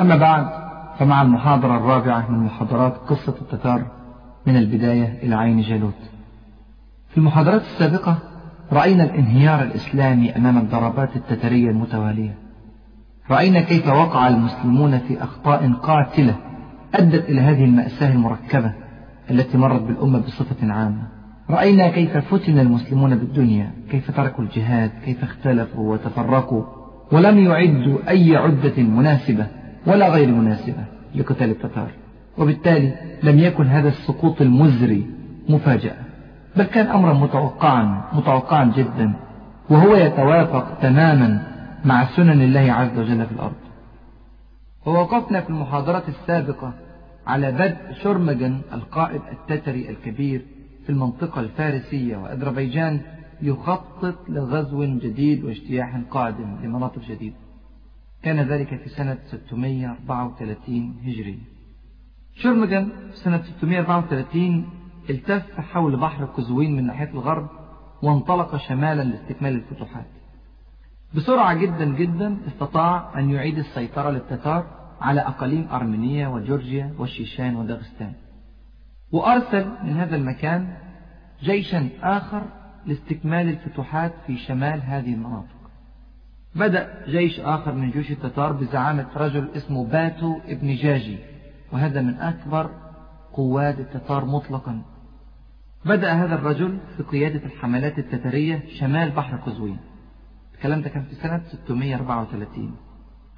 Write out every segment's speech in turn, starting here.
أما بعد فمع المحاضرة الرابعة من محاضرات قصة التتار من البداية إلى عين جالوت. في المحاضرات السابقة رأينا الانهيار الإسلامي أمام الضربات التترية المتوالية. رأينا كيف وقع المسلمون في أخطاء قاتلة أدت إلى هذه المأساة المركبة التي مرت بالأمة بصفة عامة. رأينا كيف فتن المسلمون بالدنيا كيف تركوا الجهاد كيف اختلفوا وتفرقوا ولم يعدوا أي عدة مناسبة ولا غير مناسبة لقتال التتار. وبالتالي لم يكن هذا السقوط المزري مفاجأة بل كان أمرا متوقعا متوقعا جدا وهو يتوافق تماما مع سنن الله عز وجل في الأرض. ووقفنا في المحاضرة السابقة على بدء شرمجن القائد التتري الكبير في المنطقة الفارسية وأذربيجان يخطط لغزو جديد واجتياح قادم لمناطق جديدة. كان ذلك في سنة 634 هجري شرمجن في سنة 634 التف حول بحر قزوين من ناحية الغرب وانطلق شمالا لاستكمال الفتوحات. بسرعة جدا جدا استطاع أن يعيد السيطرة للتتار على أقاليم أرمينيا وجورجيا والشيشان وداغستان. وأرسل من هذا المكان جيشا آخر لاستكمال الفتوحات في شمال هذه المناطق. بدأ جيش آخر من جيوش التتار بزعامة رجل اسمه باتو ابن جاجي وهذا من أكبر قوات التتار مطلقا. بدأ هذا الرجل في قيادة الحملات التترية شمال بحر قزوين. الكلام ده كان في سنة 634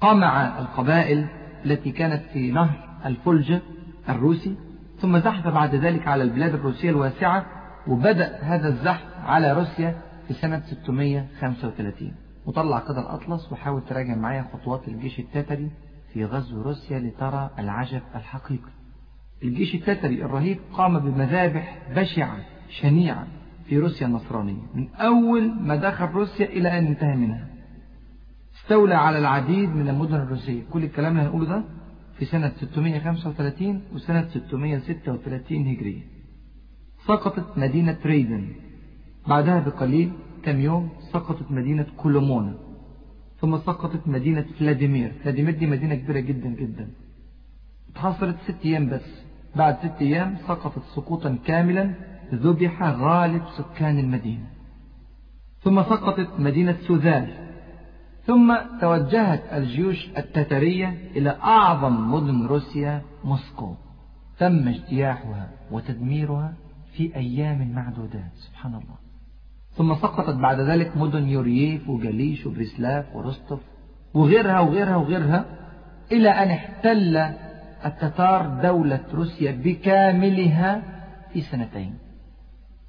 قمع القبائل التي كانت في نهر الفلجة الروسي ثم زحف بعد ذلك على البلاد الروسية الواسعة وبدأ هذا الزحف على روسيا في سنة 635 وطلع كده الأطلس وحاول تراجع معايا خطوات الجيش التتري في غزو روسيا لترى العجب الحقيقي. الجيش التتري الرهيب قام بمذابح بشعة شنيعة في روسيا النصرانية. من أول ما دخل روسيا إلى أن انتهى منها. استولى على العديد من المدن الروسية. كل الكلام اللي هنقوله ده في سنة 635 وسنة 636 هجرية. سقطت مدينة ريدن. بعدها بقليل كم يوم سقطت مدينة كولومونا ثم سقطت مدينة فلاديمير. فلاديمير دي مدينة كبيرة جدا جدا. اتحصلت ست أيام بس. بعد ست أيام سقطت سقوطا كاملا ذبح غالب سكان المدينة. ثم سقطت مدينة سوزال. ثم توجهت الجيوش التترية إلى أعظم مدن روسيا موسكو. تم اجتياحها وتدميرها في أيام معدودات. سبحان الله. ثم سقطت بعد ذلك مدن يورييف وجليش وبريسلاف وروستوف وغيرها وغيرها وغيرها إلى أن احتل التتار دولة روسيا بكاملها في سنتين.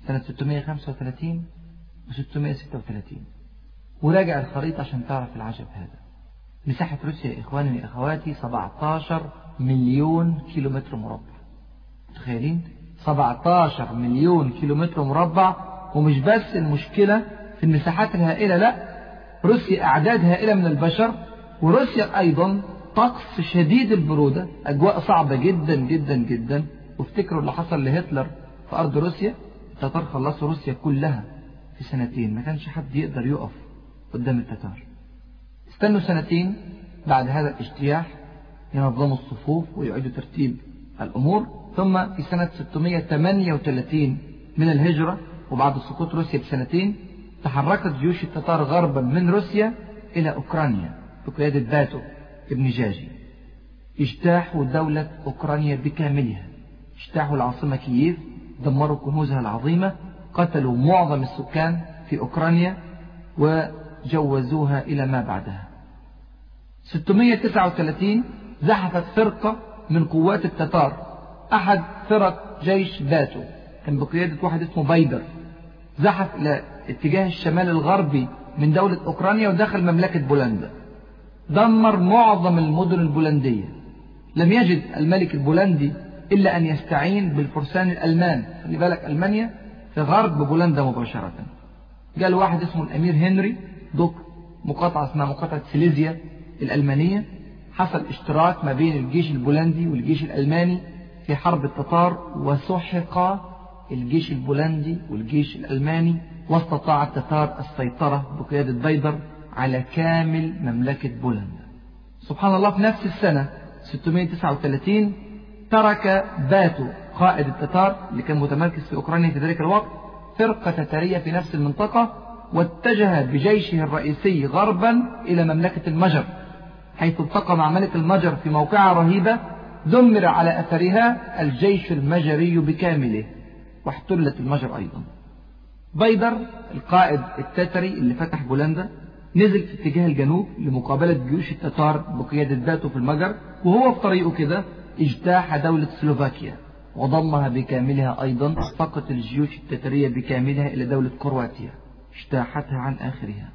سنة 635 و 636 وراجع الخريطة عشان تعرف العجب هذا. مساحة روسيا يا إخواني وأخواتي 17 مليون كيلومتر مربع. متخيلين؟ 17 مليون كيلومتر مربع ومش بس المشكلة في المساحات الهائلة لا روسيا أعداد هائلة من البشر وروسيا أيضا طقس شديد البرودة أجواء صعبة جدا جدا جدا. وافتكروا اللي حصل لهتلر في أرض روسيا؟ التتار خلصوا روسيا كلها في سنتين ما كانش حد يقدر يقف قدام التتار. استنوا سنتين بعد هذا الاجتياح ينظموا الصفوف ويعيدوا ترتيب الأمور. ثم في سنة 638 من الهجرة وبعد سقوط روسيا بسنتين تحركت جيوش التتار غربا من روسيا إلى أوكرانيا. بقيادة باتو ابن جاجي. اجتاحوا دولة أوكرانيا بكاملها. اجتاحوا العاصمة كييف دمروا كنوزها العظيمة قتلوا معظم السكان في أوكرانيا وجوزوها إلى ما بعدها. 639 زحفت فرقة من قوات التتار. أحد فرق جيش باتو كان بقيادة واحد اسمه بايدر. زحف إلى اتجاه الشمال الغربي من دولة أوكرانيا ودخل مملكة بولندا. دمر معظم المدن البولندية. لم يجد الملك البولندي إلا أن يستعين بالفرسان الألمان. خلي بالك ألمانيا في غرب بولندا مباشرة. قال واحد اسمه الأمير هنري دوك مقاطعة اسمها مقاطعة سيليزيا الألمانية. حصل اشتراك ما بين الجيش البولندي والجيش الألماني في حرب التتار وسحق الجيش البولندي والجيش الألماني واستطاع التتار السيطرة بقيادة بيدر على كامل مملكة بولندا. سبحان الله في نفس السنة 639 ترك باتو قائد التتار اللي كان متمركز في أوكرانيا في ذلك الوقت فرقة تتارية في نفس المنطقة واتجه بجيشه الرئيسي غربا إلى مملكة المجر حيث التقى مع ملك المجر في موقعة رهيبة دمر على أثرها الجيش المجري بكامله. واحتلت المجر أيضا. بيدر القائد التتري اللي فتح بولندا نزل في اتجاه الجنوب لمقابلة جيوش التتار بقيادة باتو في المجر وهو في طريقه كده اجتاح دولة سلوفاكيا وضمها بكاملها أيضا فقط الجيوش التترية بكاملها إلى دولة كرواتيا اجتاحتها عن آخرها.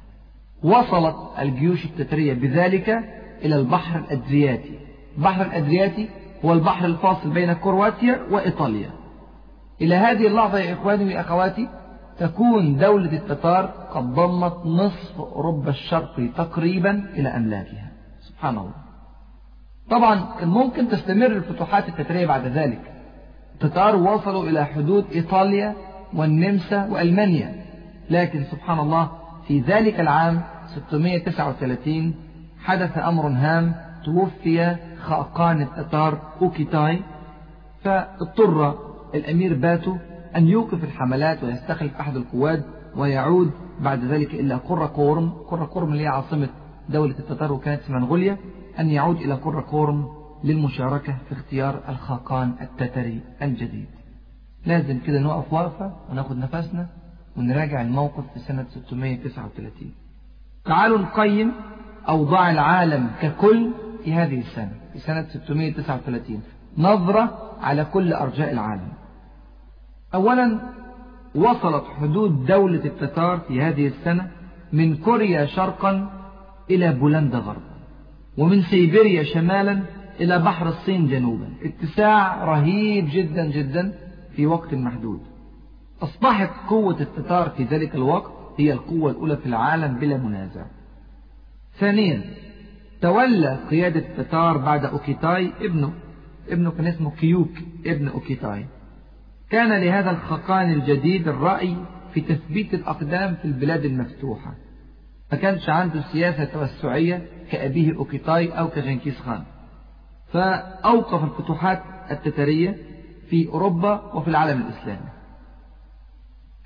وصلت الجيوش التترية بذلك إلى البحر الأدرياتي. البحر الأدرياتي هو البحر الفاصل بين كرواتيا وإيطاليا. إلى هذه اللحظة يا إخواني وأخواتي تكون دولة التتار قد ضمت نصف أوروبا الشرقي تقريبا إلى أملاكها. سبحان الله. طبعا كان ممكن تستمر الفتوحات التترية بعد ذلك. التتار وصلوا إلى حدود إيطاليا والنمسا وألمانيا. لكن سبحان الله في ذلك العام 639 حدث أمر هام توفي خاقان التتار أوكيتاي فاضطر الأمير باتو أن يوقف الحملات ويستخلف أحد القواد ويعود بعد ذلك إلى قرة كورم. قرة كورم اللي هي عاصمة دولة التتار وكانت في منغوليا أن يعود إلى قرة كورم للمشاركة في اختيار الخاقان التتري الجديد. لازم كده نقف وقفة وناخد نفسنا ونراجع الموقف في سنة 639 تعالوا نقيم أوضاع العالم ككل في هذه السنة في سنة 639 نظرة على كل أرجاء العالم. أولا وصلت حدود دولة التتار في هذه السنة من كوريا شرقا إلى بولندا غربا ومن سيبيريا شمالا إلى بحر الصين جنوبا. اتساع رهيب جدا جدا في وقت محدود. أصبحت قوة التتار في ذلك الوقت هي القوة الأولى في العالم بلا منازع. ثانيا تولى قيادة التتار بعد أوكيتاي ابنه ابنه كان اسمه كيوك ابن أوكيتاي. كان لهذا الخاقان الجديد رأي في تثبيت الأقدام في البلاد المفتوحة ما كانش عنده سياسة توسعية كأبيه أوكيتاي أو كجنكيز خان. فأوقف الفتوحات التتارية في أوروبا وفي العالم الإسلامي.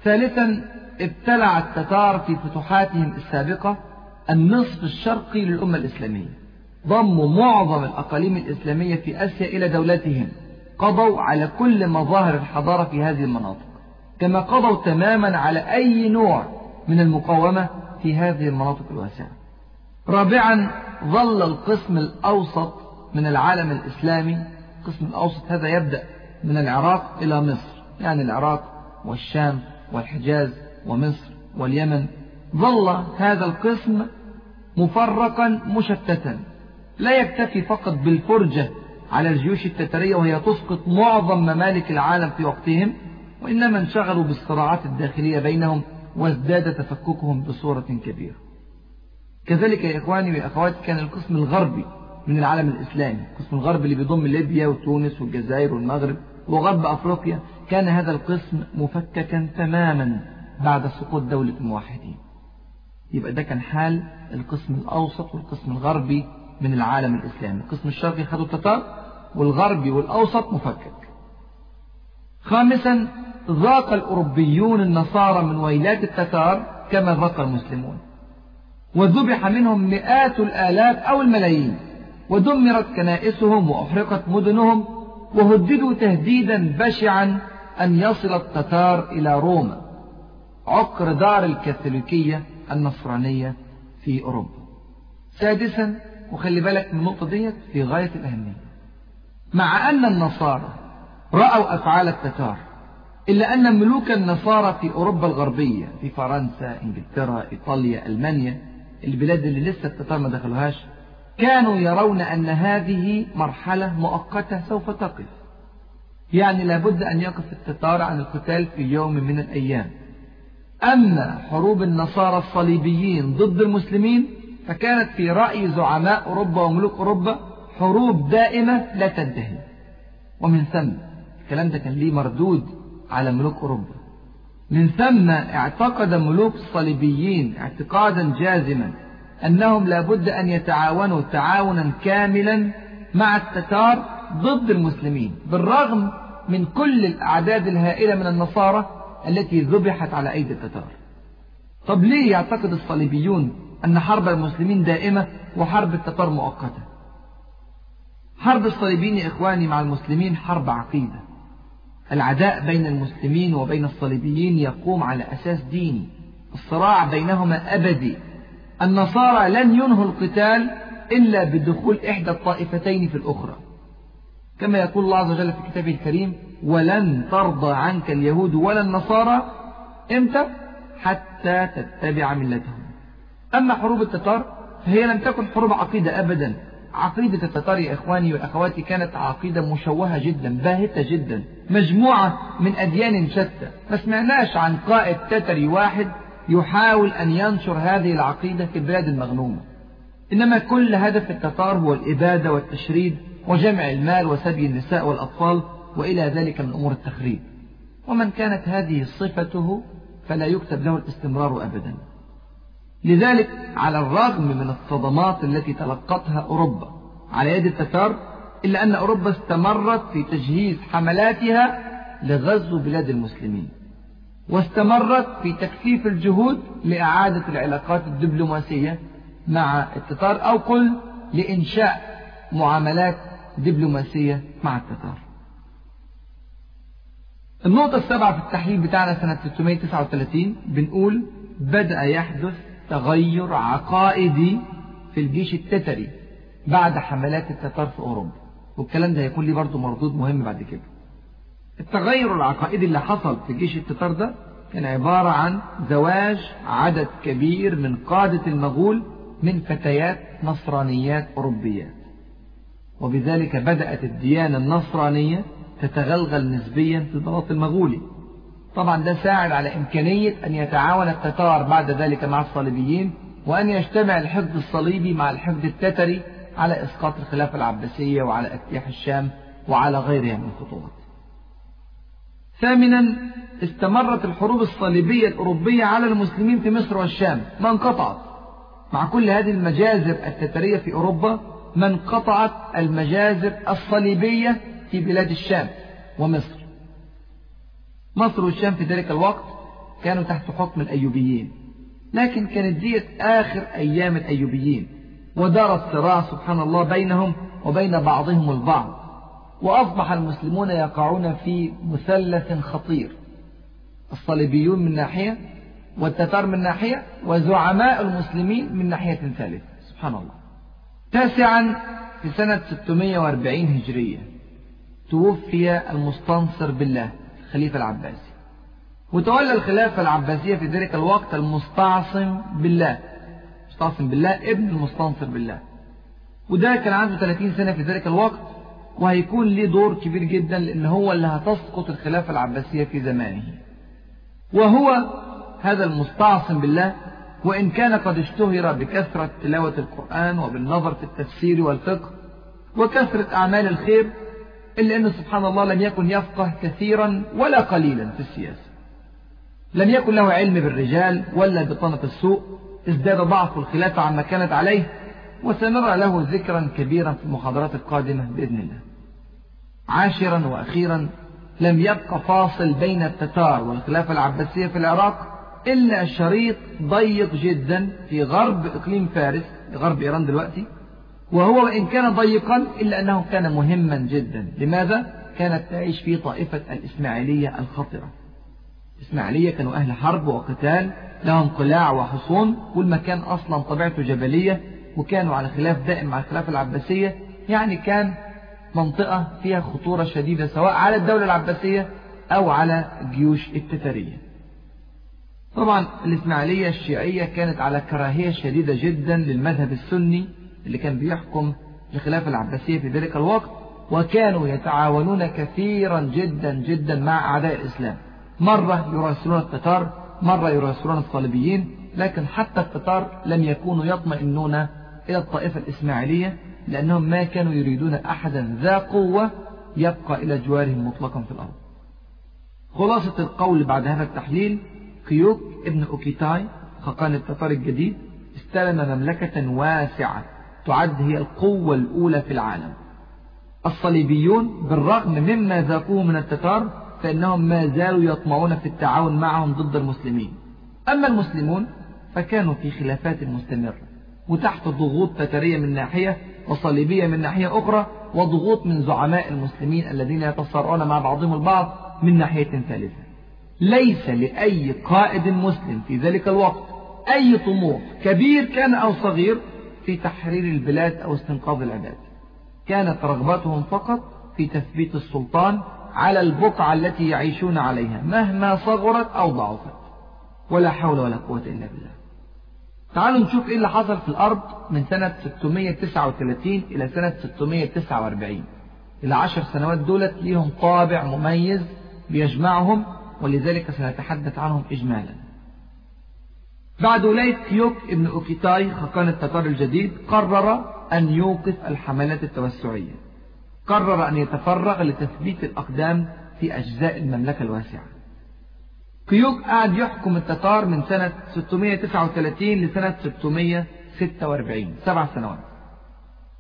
ثالثا ابتلع التتار في فتوحاتهم السابقة النصف الشرقي للأمة الإسلامية. ضموا معظم الأقاليم الإسلامية في آسيا إلى دولتهم قضوا على كل مظاهر الحضارة في هذه المناطق كما قضوا تماما على أي نوع من المقاومة في هذه المناطق الواسعة. رابعا ظل القسم الأوسط من العالم الإسلامي القسم الأوسط هذا يبدأ من العراق إلى مصر يعني العراق والشام والحجاز ومصر واليمن. ظل هذا القسم مفرقا مشتتا لا يكتفي فقط بالفرجة على الجيوش التترية وهي تسقط معظم ممالك العالم في وقتهم وإنما انشغلوا بالصراعات الداخلية بينهم وازداد تفككهم بصورة كبيرة. كذلك يا إخواني وأخواتي كان القسم الغربي من العالم الإسلامي القسم الغربي اللي بيضم ليبيا وتونس والجزائر والمغرب وغرب أفريقيا كان هذا القسم مفككا تماما بعد سقوط دولة الموحدين يبقى ده كان حال القسم الأوسط والقسم الغربي من العالم الإسلامي. القسم الشرقي خدوا التتار والغربي والأوسط مفكك. خامسا ذاق الأوروبيون النصارى من ويلات التتار كما ذاق المسلمون. وذبح منهم مئات الآلاف أو الملايين. ودمرت كنائسهم وأحرقت مدنهم. وهددوا تهديدا بشعا أن يصل التتار إلى روما. عقر دار الكاثوليكية النصرانية في أوروبا. سادسا وخلي بالك من النقطة ديت في غاية الأهمية. مع أن النصارى رأوا أفعال التتار إلا أن ملوك النصارى في أوروبا الغربية في فرنسا إنجلترا إيطاليا ألمانيا البلاد اللي لسه التتار ما دخلوهاش كانوا يرون أن هذه مرحلة مؤقتة سوف تقف. يعني لابد أن يقف التتار عن القتال في يوم من الأيام. أما حروب النصارى الصليبيين ضد المسلمين فكانت في رأي زعماء أوروبا وملوك أوروبا حروب دائمة لا تنتهي. ومن ثم الكلام ده كان ليه مردود على ملوك أوروبا. من ثم اعتقد ملوك الصليبيين اعتقادا جازما أنهم لابد أن يتعاونوا تعاونا كاملا مع التتار ضد المسلمين بالرغم من كل الأعداد الهائلة من النصارى التي ذبحت على أيدي التتار. طب ليه يعتقد الصليبيون أن حرب المسلمين دائمة وحرب التتار مؤقتة؟ حرب الصليبيين يا إخواني مع المسلمين حرب عقيدة. العداء بين المسلمين وبين الصليبيين يقوم على أساس ديني. الصراع بينهما أبدي. النصارى لن ينهوا القتال إلا بدخول إحدى الطائفتين في الأخرى. كما يقول الله عز وجل في كتابه الكريم ولن ترضى عنك اليهود ولا النصارى إمتى؟ حتى تتبع ملتهم. أما حروب التتار فهي لم تكن حروب عقيدة أبدا. عقيدة التتار يا إخواني وأخواتي كانت عقيدة مشوهة جدا باهتة جدا مجموعة من أديان شتى. ما سمعناش عن قائد تتري واحد يحاول أن ينشر هذه العقيدة في البلاد المغنومة. إنما كل هدف التتار هو الإبادة والتشريد وجمع المال وسبي النساء والأطفال وإلى ذلك من أمور التخريب. ومن كانت هذه صفته فلا يكتب له الاستمرار أبدا. لذلك على الرغم من الصدمات التي تلقتها أوروبا على يد التتار إلا أن أوروبا استمرت في تجهيز حملاتها لغزو بلاد المسلمين واستمرت في تكثيف الجهود لإعادة العلاقات الدبلوماسية مع التتار أو قل لإنشاء معاملات دبلوماسية مع التتار. النقطة السابعة في التحليل بتاعنا سنة 639 بنقول بدأ يحدث تغير عقائدي في الجيش التتري بعد حملات التتار في أوروبا. والكلام ده هيكون لي برضه مردود مهم بعد كده. التغير العقائدي اللي حصل في جيش التتار ده كان عبارة عن زواج عدد كبير من قادة المغول من فتيات نصرانيات أوروبيات. وبذلك بدأت الديانة النصرانية تتغلغل نسبيا في البلاط المغولي. طبعا ده ساعد على إمكانية أن يتعاون التتار بعد ذلك مع الصليبيين وأن يجتمع الحقد الصليبي مع الحقد التتري على إسقاط الخلافة العباسية وعلى اجتياح الشام وعلى غيرها من الخطوات ثامنا استمرت الحروب الصليبية الأوروبية على المسلمين في مصر والشام ما انقطعت. مع كل هذه المجازر التترية في أوروبا ما انقطعت المجازر الصليبية في بلاد الشام ومصر. مصر والشام في ذلك الوقت كانوا تحت حكم الأيوبيين لكن كانت ديت آخر أيام الأيوبيين ودار الصراع سبحان الله بينهم وبين بعضهم البعض وأصبح المسلمون يقعون في مثلث خطير. الصليبيون من ناحية والتتار من ناحية وزعماء المسلمين من ناحية ثالثة سبحان الله. تاسعا في سنة 640 هجرية توفي المستنصر بالله. الخليفة العباسي. وتولى الخلافة العباسية في ذلك الوقت المستعصم بالله. مستعصم بالله ابن المستنصر بالله. وده كان عنده 30 سنة في ذلك الوقت وهيكون ليه دور كبير جدا لأن هو اللي هتسقط الخلافة العباسية في زمانه. وهو هذا المستعصم بالله وإن كان قد اشتهر بكثرة تلاوة القرآن وبالنظر في التفسير والفقه وكثرة أعمال الخير إلا أنه سبحان الله لم يكن يفقه كثيرا ولا قليلا في السياسة. لم يكن له علم بالرجال ولا بطنة السوء ازداد ضعف الخلافة عما كانت عليه وسنرى له ذكرا كبيرا في المحاضرات القادمة بإذن الله. عاشرا وأخيرا لم يبقى فاصل بين التتار والخلافة العباسية في العراق إلا شريط ضيق جدا في غرب إقليم فارس غرب إيران دلوقتي. وهو وإن كان ضيقا إلا أنه كان مهما جدا. لماذا؟ كانت تعيش فيه طائفة الإسماعيلية الخطرة. الإسماعيلية كانوا أهل حرب وقتال لهم قلاع وحصون والمكان أصلا طبيعته جبلية وكانوا على خلاف دائم مع الخلافة العباسية. يعني كان منطقة فيها خطورة شديدة سواء على الدولة العباسية أو على الجيوش التتارية. طبعا الإسماعيلية الشيعية كانت على كراهية شديدة جدا للمذهب السني اللي كان بيحكم الخلافة العباسية في ذلك الوقت وكانوا يتعاونون كثيرا جدا جدا مع أعداء الإسلام. مرة يراسلون التتار مرة يراسلون الصليبيين لكن حتى التتار لم يكونوا يطمئنون إلى الطائفة الإسماعيلية لأنهم ما كانوا يريدون أحدا ذا قوة يبقى إلى جوارهم مطلقا في الأرض. خلاصة القول بعد هذا التحليل كيوك ابن أوكيتاي خاقان التتار الجديد استلم مملكة واسعة. تعد هي القوة الأولى في العالم. الصليبيون بالرغم مما ذاقوه من التتار فإنهم ما زالوا يطمعون في التعاون معهم ضد المسلمين. أما المسلمون فكانوا في خلافات مستمرة وتحت ضغوط تترية من ناحية وصليبية من ناحية أخرى وضغوط من زعماء المسلمين الذين يتصارعون مع بعضهم البعض من ناحية ثالثة. ليس لأي قائد مسلم في ذلك الوقت أي طموح كبير كان أو صغير في تحرير البلاد أو استنقاذ العباد. كانت رغبتهم فقط في تثبيت السلطان على البقعة التي يعيشون عليها مهما صغرت أو ضعفت. ولا حول ولا قوة إلا بالله. تعالوا نشوف إيه اللي حصل في الأرض من سنة 639 إلى سنة 649 العشر سنوات دولت ليهم طابع مميز بيجمعهم ولذلك سنتحدث عنهم إجمالا. بعد ولاية كيوك ابن أوكيتاي خاقان التتار الجديد قرر أن يوقف الحملات التوسعية. قرر أن يتفرغ لتثبيت الأقدام في أجزاء المملكة الواسعة. كيوك قعد يحكم التتار من سنة 639 لسنة 646 سبع سنوات.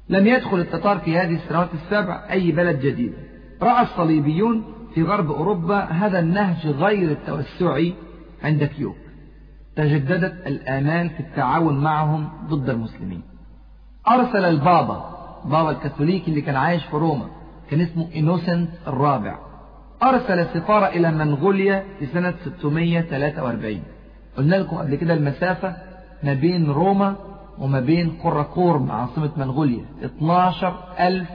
لم يدخل التتار في هذه السنوات السبع أي بلد جديد. رأى الصليبيون في غرب أوروبا هذا النهج غير التوسعي عند كيوك. تجددت الآمال في التعاون معهم ضد المسلمين. أرسل البابا بابا الكاثوليكي اللي كان عايش في روما كان اسمه إنوسنت الرابع. أرسل سفارة إلى منغوليا في سنة 643 قلنا لكم قبل كده المسافة ما بين روما وما بين قراقورم عاصمة منغوليا 12 ألف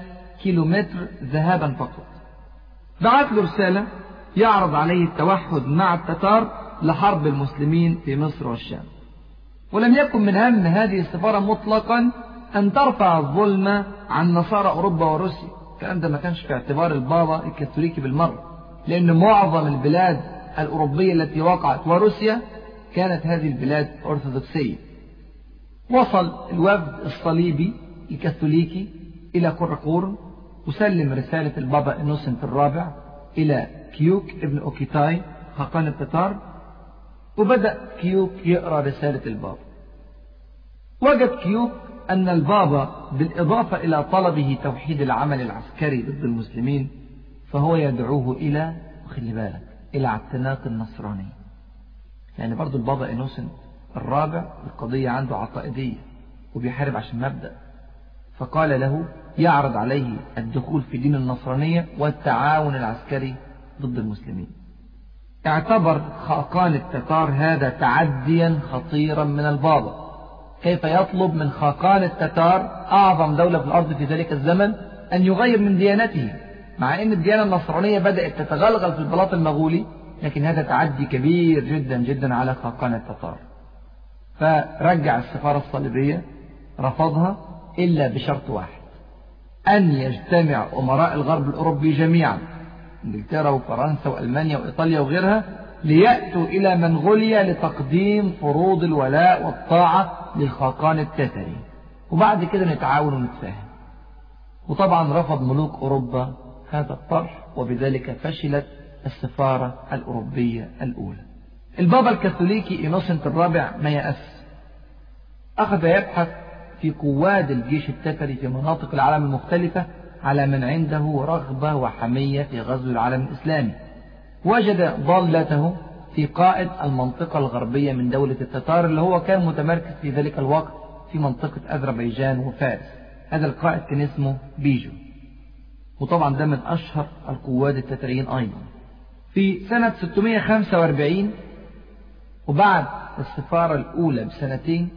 كيلومتر ذهابا فقط. بعت له رسالة يعرض عليه التوحد مع التتار لحرب المسلمين في مصر والشام. ولم يكن من هم هذه السفارة مطلقا أن ترفع الظلم عن نصارى أوروبا وروسيا. الكلام ده ما كانش في اعتبار البابا الكاثوليكي بالمرة. لأن معظم البلاد الأوروبية التي وقعت وروسيا كانت هذه البلاد أرثوذكسية. وصل الوفد الصليبي الكاثوليكي إلى قراقورم وسلم رسالة البابا إنوسنت الرابع إلى كيوك ابن أوكيتاي خاقان التتار وبدأ كيوك يقرأ رسالة البابا. وجد كيوك أن البابا بالإضافة إلى طلبه توحيد العمل العسكري ضد المسلمين فهو يدعوه إلى خلي بالك إلى اعتناق النصرانية يعني برضو البابا إنوسنت الرابع القضية عنده عقائدية وبيحارب عشان مبدأ. فقال له يعرض عليه الدخول في دين النصرانية والتعاون العسكري ضد المسلمين. اعتبر خاقان التتار هذا تعديا خطيرا من البابا كيف يطلب من خاقان التتار أعظم دولة في الأرض في ذلك الزمن أن يغير من ديانته؟ مع أن الديانة النصرانية بدأت تتغلغل في البلاط المغولي لكن هذا تعدي كبير جدا جدا على خاقان التتار. فرجع السفارة الصليبية رفضها إلا بشرط واحد أن يجتمع أمراء الغرب الأوروبي جميعا. إنجلترا وفرنسا وألمانيا وإيطاليا وغيرها ليأتوا إلى منغوليا لتقديم فروض الولاء والطاعة للخاقان التتري. وبعد كده نتعاون ونتفاهم. وطبعا رفض ملوك أوروبا هذا الطرح وبذلك فشلت السفارة الأوروبية الأولى. البابا الكاثوليكي إنوسنت الرابع ما يأس أخذ يبحث في قواد الجيش التتري في مناطق العالم المختلفة على من عنده رغبة وحمية في غزو العالم الإسلامي. وجد ضالته في قائد المنطقة الغربية من دولة التتار اللي هو كان متمركز في ذلك الوقت في منطقة أذربيجان وفارس. هذا القائد كان اسمه بيجو. وطبعا ده من أشهر القواد التتريين أيضا. في سنة 645 وبعد السفارة الأولى بسنتين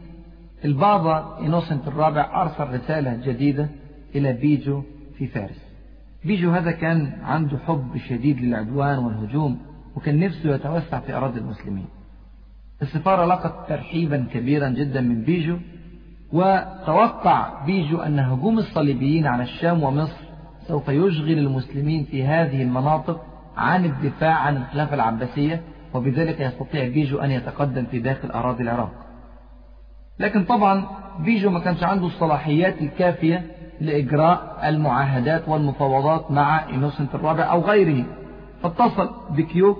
البابا إنوسنت الرابع أرسل رسالة جديدة إلى بيجو في فارس. بيجو هذا كان عنده حب شديد للعدوان والهجوم وكان نفسه يتوسع في أراضي المسلمين. السفارة لقت ترحيبا كبيرا جدا من بيجو وتوقع بيجو أن هجوم الصليبيين على الشام ومصر سوف يشغل المسلمين في هذه المناطق عن الدفاع عن الخلافة العباسية وبذلك يستطيع بيجو أن يتقدم في داخل أراضي العراق. لكن طبعا بيجو ما كانش عنده الصلاحيات الكافية لإجراء المعاهدات والمفاوضات مع إنوسنت الرابع أو غيره. فاتصل بكيوك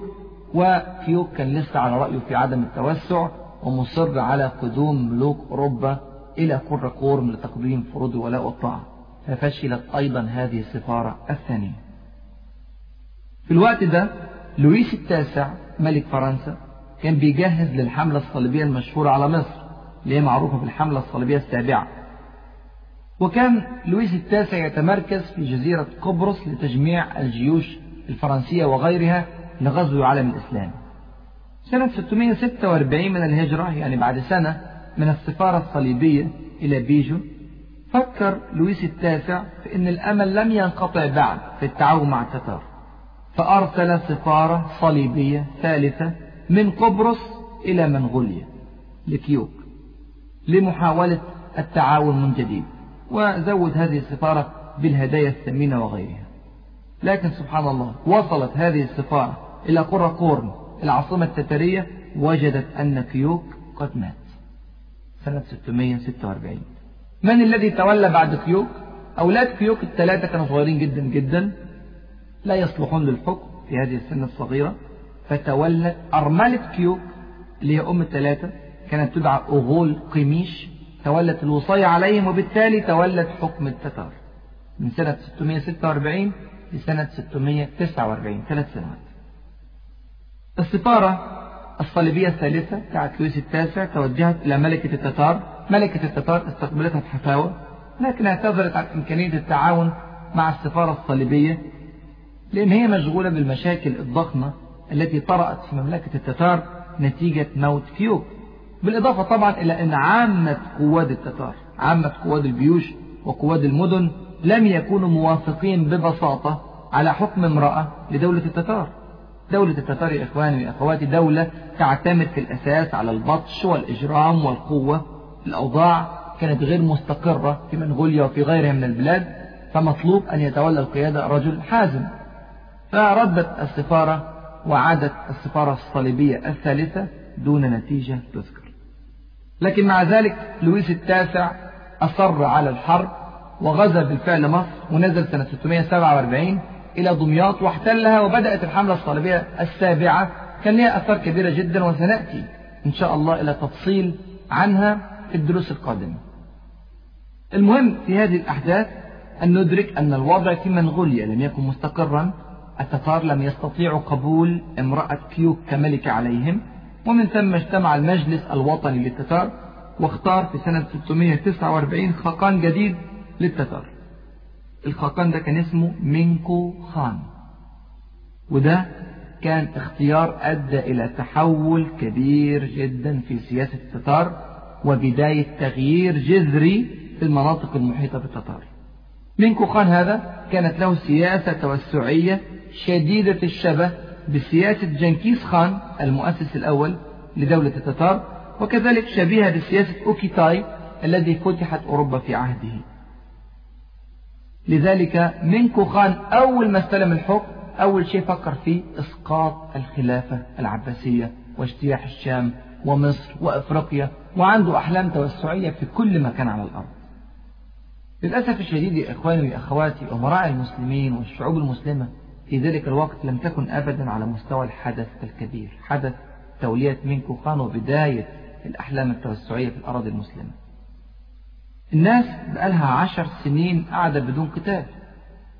وكيوك كان لسه على رأيه في عدم التوسع ومصر على قدوم ملوك أوروبا إلى قرقورم لتقديم فروض الولاء والطاعة ففشلت أيضا هذه السفارة الثانية. في الوقت ده لويس التاسع ملك فرنسا كان بيجهز للحملة الصليبية المشهورة على مصر اللي هي معروفة بالحملة الصليبية السابعة. وكان لويس التاسع يتمركز في جزيرة قبرص لتجميع الجيوش الفرنسية وغيرها لغزو العالم الإسلامي سنة 646 من الهجرة يعني بعد سنة من السفارة الصليبية إلى بيجو فكر لويس التاسع في أن الأمل لم ينقطع بعد في التعاون مع التتار فأرسل سفارة صليبية ثالثة من قبرص إلى منغوليا لكيوك لمحاولة التعاون من جديد. وزود هذه السفارة بالهدايا الثمينة وغيرها. لكن سبحان الله وصلت هذه السفارة إلى قراقورم العاصمة التتارية وجدت أن كيوك قد مات. سنة 646 من الذي تولى بعد كيوك؟ أولاد كيوك الثلاثة كانوا صغيرين جدا جدا لا يصلحون للحكم في هذه السن الصغيرة. فتولت أرملة كيوك اللي هي أم الثلاثة كانت تدعى أغول قميش. تولت الوصاية عليهم وبالتالي تولت حكم التتار. من سنة 646 لسنة 649 ثلاث سنوات. السفارة الصليبية الثالثة بتاعت لويس التاسع توجهت إلى ملكة التتار. ملكة التتار استقبلتها بحفاوة لكن اعتذرت عن إمكانية التعاون مع السفارة الصليبية لأن هي مشغولة بالمشاكل الضخمة التي طرأت في مملكة التتار نتيجة موت كيوك بالإضافة طبعا إلى أن عامة قواد التتار عامة قواد الجيوش وقواد المدن لم يكونوا موافقين ببساطة على حكم امرأة لدولة التتار. دولة التتار يا إخواني وأخواتي دولة تعتمد في الأساس على البطش والإجرام والقوة. الأوضاع كانت غير مستقرة في منغوليا وفي غيرها من البلاد فمطلوب أن يتولى القيادة رجل حازم. فردت السفارة وعادت السفارة الصليبية الثالثة دون نتيجة تذكر. لكن مع ذلك لويس التاسع أصر على الحرب وغزا بالفعل مصر ونزل سنة 647 إلى دمياط واحتلها وبدأت الحملة الصليبية السابعة كان لها أثار كبيرة جدا وسنأتي إن شاء الله إلى تفصيل عنها في الدروس القادمة. المهم في هذه الأحداث أن ندرك أن الوضع في منغوليا لم يكن مستقرا. التتار لم يستطيعوا قبول امرأة كيوك كملكة عليهم. ومن ثم اجتمع المجلس الوطني للتتار واختار في سنة 649 خاقان جديد للتتار. الخاقان ده كان اسمه مينكو خان. وده كان اختيار أدى إلى تحول كبير جدا في سياسة التتار وبداية تغيير جذري في المناطق المحيطة بالتتار. مينكو خان هذا كانت له سياسة توسعية شديدة الشبه بسياسة جنكيز خان المؤسس الأول لدولة التتار وكذلك شبيهة بسياسة أوكيتاي الذي فتحت أوروبا في عهده. لذلك مينكو خان أول ما استلم الحكم أول شيء فكر فيه إسقاط الخلافة العباسية واجتياح الشام ومصر وأفريقيا وعنده أحلام توسعية في كل مكان على الأرض. للأسف الشديد يا إخواني وأخواتي أمراء المسلمين والشعوب المسلمة في ذلك الوقت لم تكن أبدا على مستوى الحدث الكبير. حدث تولية مينكو خان وبداية الأحلام التوسعية في الأراضي المسلمة. الناس بقالها عشر سنين قاعدة بدون قتال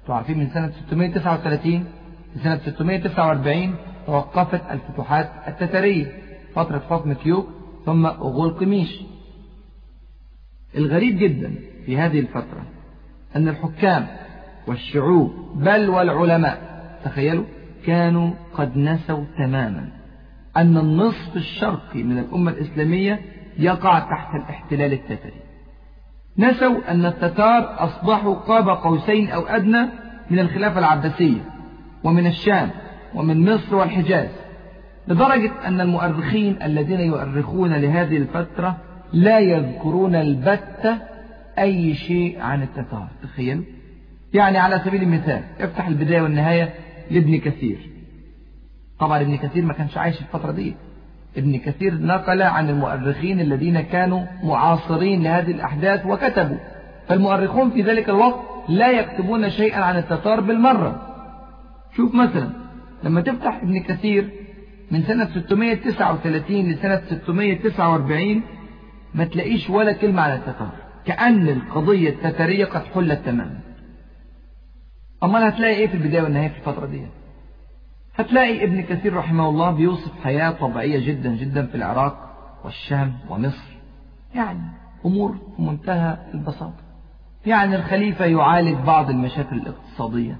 تعرفين من سنة 639 لسنة 649 توقفت الفتوحات التتارية. فترة حكم كيوك ثم أغول قميش. الغريب جدا في هذه الفترة أن الحكام والشعوب بل والعلماء تخيلوا كانوا قد نسوا تماما أن النصف الشرقي من الأمة الإسلامية يقع تحت الاحتلال التتري. نسوا أن التتار أصبحوا قاب قوسين أو أدنى من الخلافة العباسية ومن الشام ومن مصر والحجاز لدرجة أن المؤرخين الذين يؤرخون لهذه الفترة لا يذكرون البتة أي شيء عن التتار. تخيل يعني على سبيل المثال افتح البداية والنهاية لابن كثير. طبعا ابن كثير ما كانش عايش الفترة دي. ابن كثير نقل عن المؤرخين الذين كانوا معاصرين لهذه الأحداث وكتبوا. فالمؤرخون في ذلك الوقت لا يكتبون شيئا عن التتار بالمرة. شوف مثلا لما تفتح ابن كثير من سنة 639 لسنة 649 ما تلاقيش ولا كلمة عن التتار. كأن القضية التتارية قد حلت تماما. أمال هتلاقي إيه في البداية والنهاية في الفترة دي؟ هتلاقي ابن كثير رحمه الله بيوصف حياة طبيعية جدا جدا في العراق والشام ومصر. يعني أمور في منتهى البساطة. يعني الخليفة يعالج بعض المشاكل الاقتصادية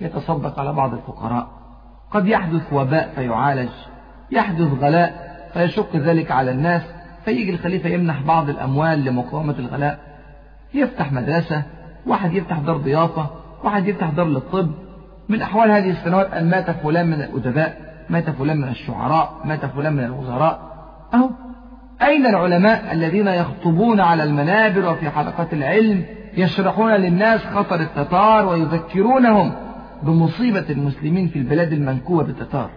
يتصدق على بعض الفقراء قد يحدث وباء فيعالج يحدث غلاء فيشق ذلك على الناس فيجي الخليفة يمنح بعض الأموال لمقاومة الغلاء يفتح مدرسة واحد يفتح دار ضيافة واحد يفتح دار للطب من أحوال هذه السنوات أن مات فلان من الأدباء مات فلان من الشعراء مات فلان من الوزراء. أهو أين العلماء الذين يخطبون على المنابر وفي حلقات العلم يشرحون للناس خطر التتار ويذكرونهم بمصيبة المسلمين في البلاد المنكوبة بالتتار؟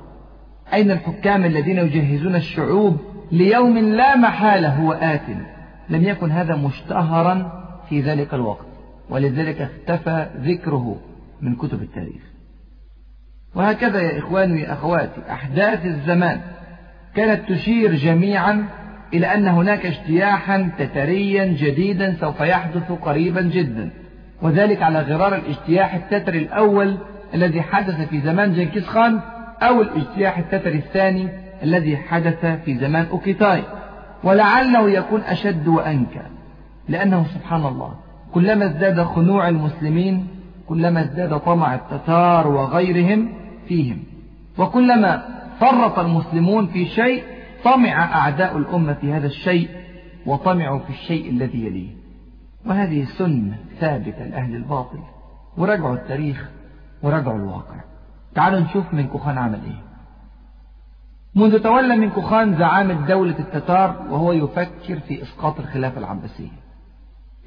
أين الحكام الذين يجهزون الشعوب ليوم لا محالة هو آت؟ لم يكن هذا مشتهرا في ذلك الوقت. ولذلك اختفى ذكره من كتب التاريخ. وهكذا يا إخواني يا أخواتي أحداث الزمان كانت تشير جميعا إلى أن هناك اجتياحا تتريا جديدا سوف يحدث قريبا جدا. وذلك على غرار الاجتياح التتري الأول الذي حدث في زمان جنكيز خان أو الاجتياح التتري الثاني الذي حدث في زمان أوكيتاي. ولعله يكون أشد وأنكى لأنه سبحان الله كلما ازداد خنوع المسلمين كلما ازداد طمع التتار وغيرهم فيهم. وكلما فرط المسلمون في شيء طمع أعداء الأمة في هذا الشيء وطمعوا في الشيء الذي يليه. وهذه سنة ثابتة لأهل الباطل. وراجعوا التاريخ وراجعوا الواقع. تعالوا نشوف من كوخان عمل إيه. منذ تولى من كوخان زعامة دولة التتار وهو يفكر في إسقاط الخلافة العباسية.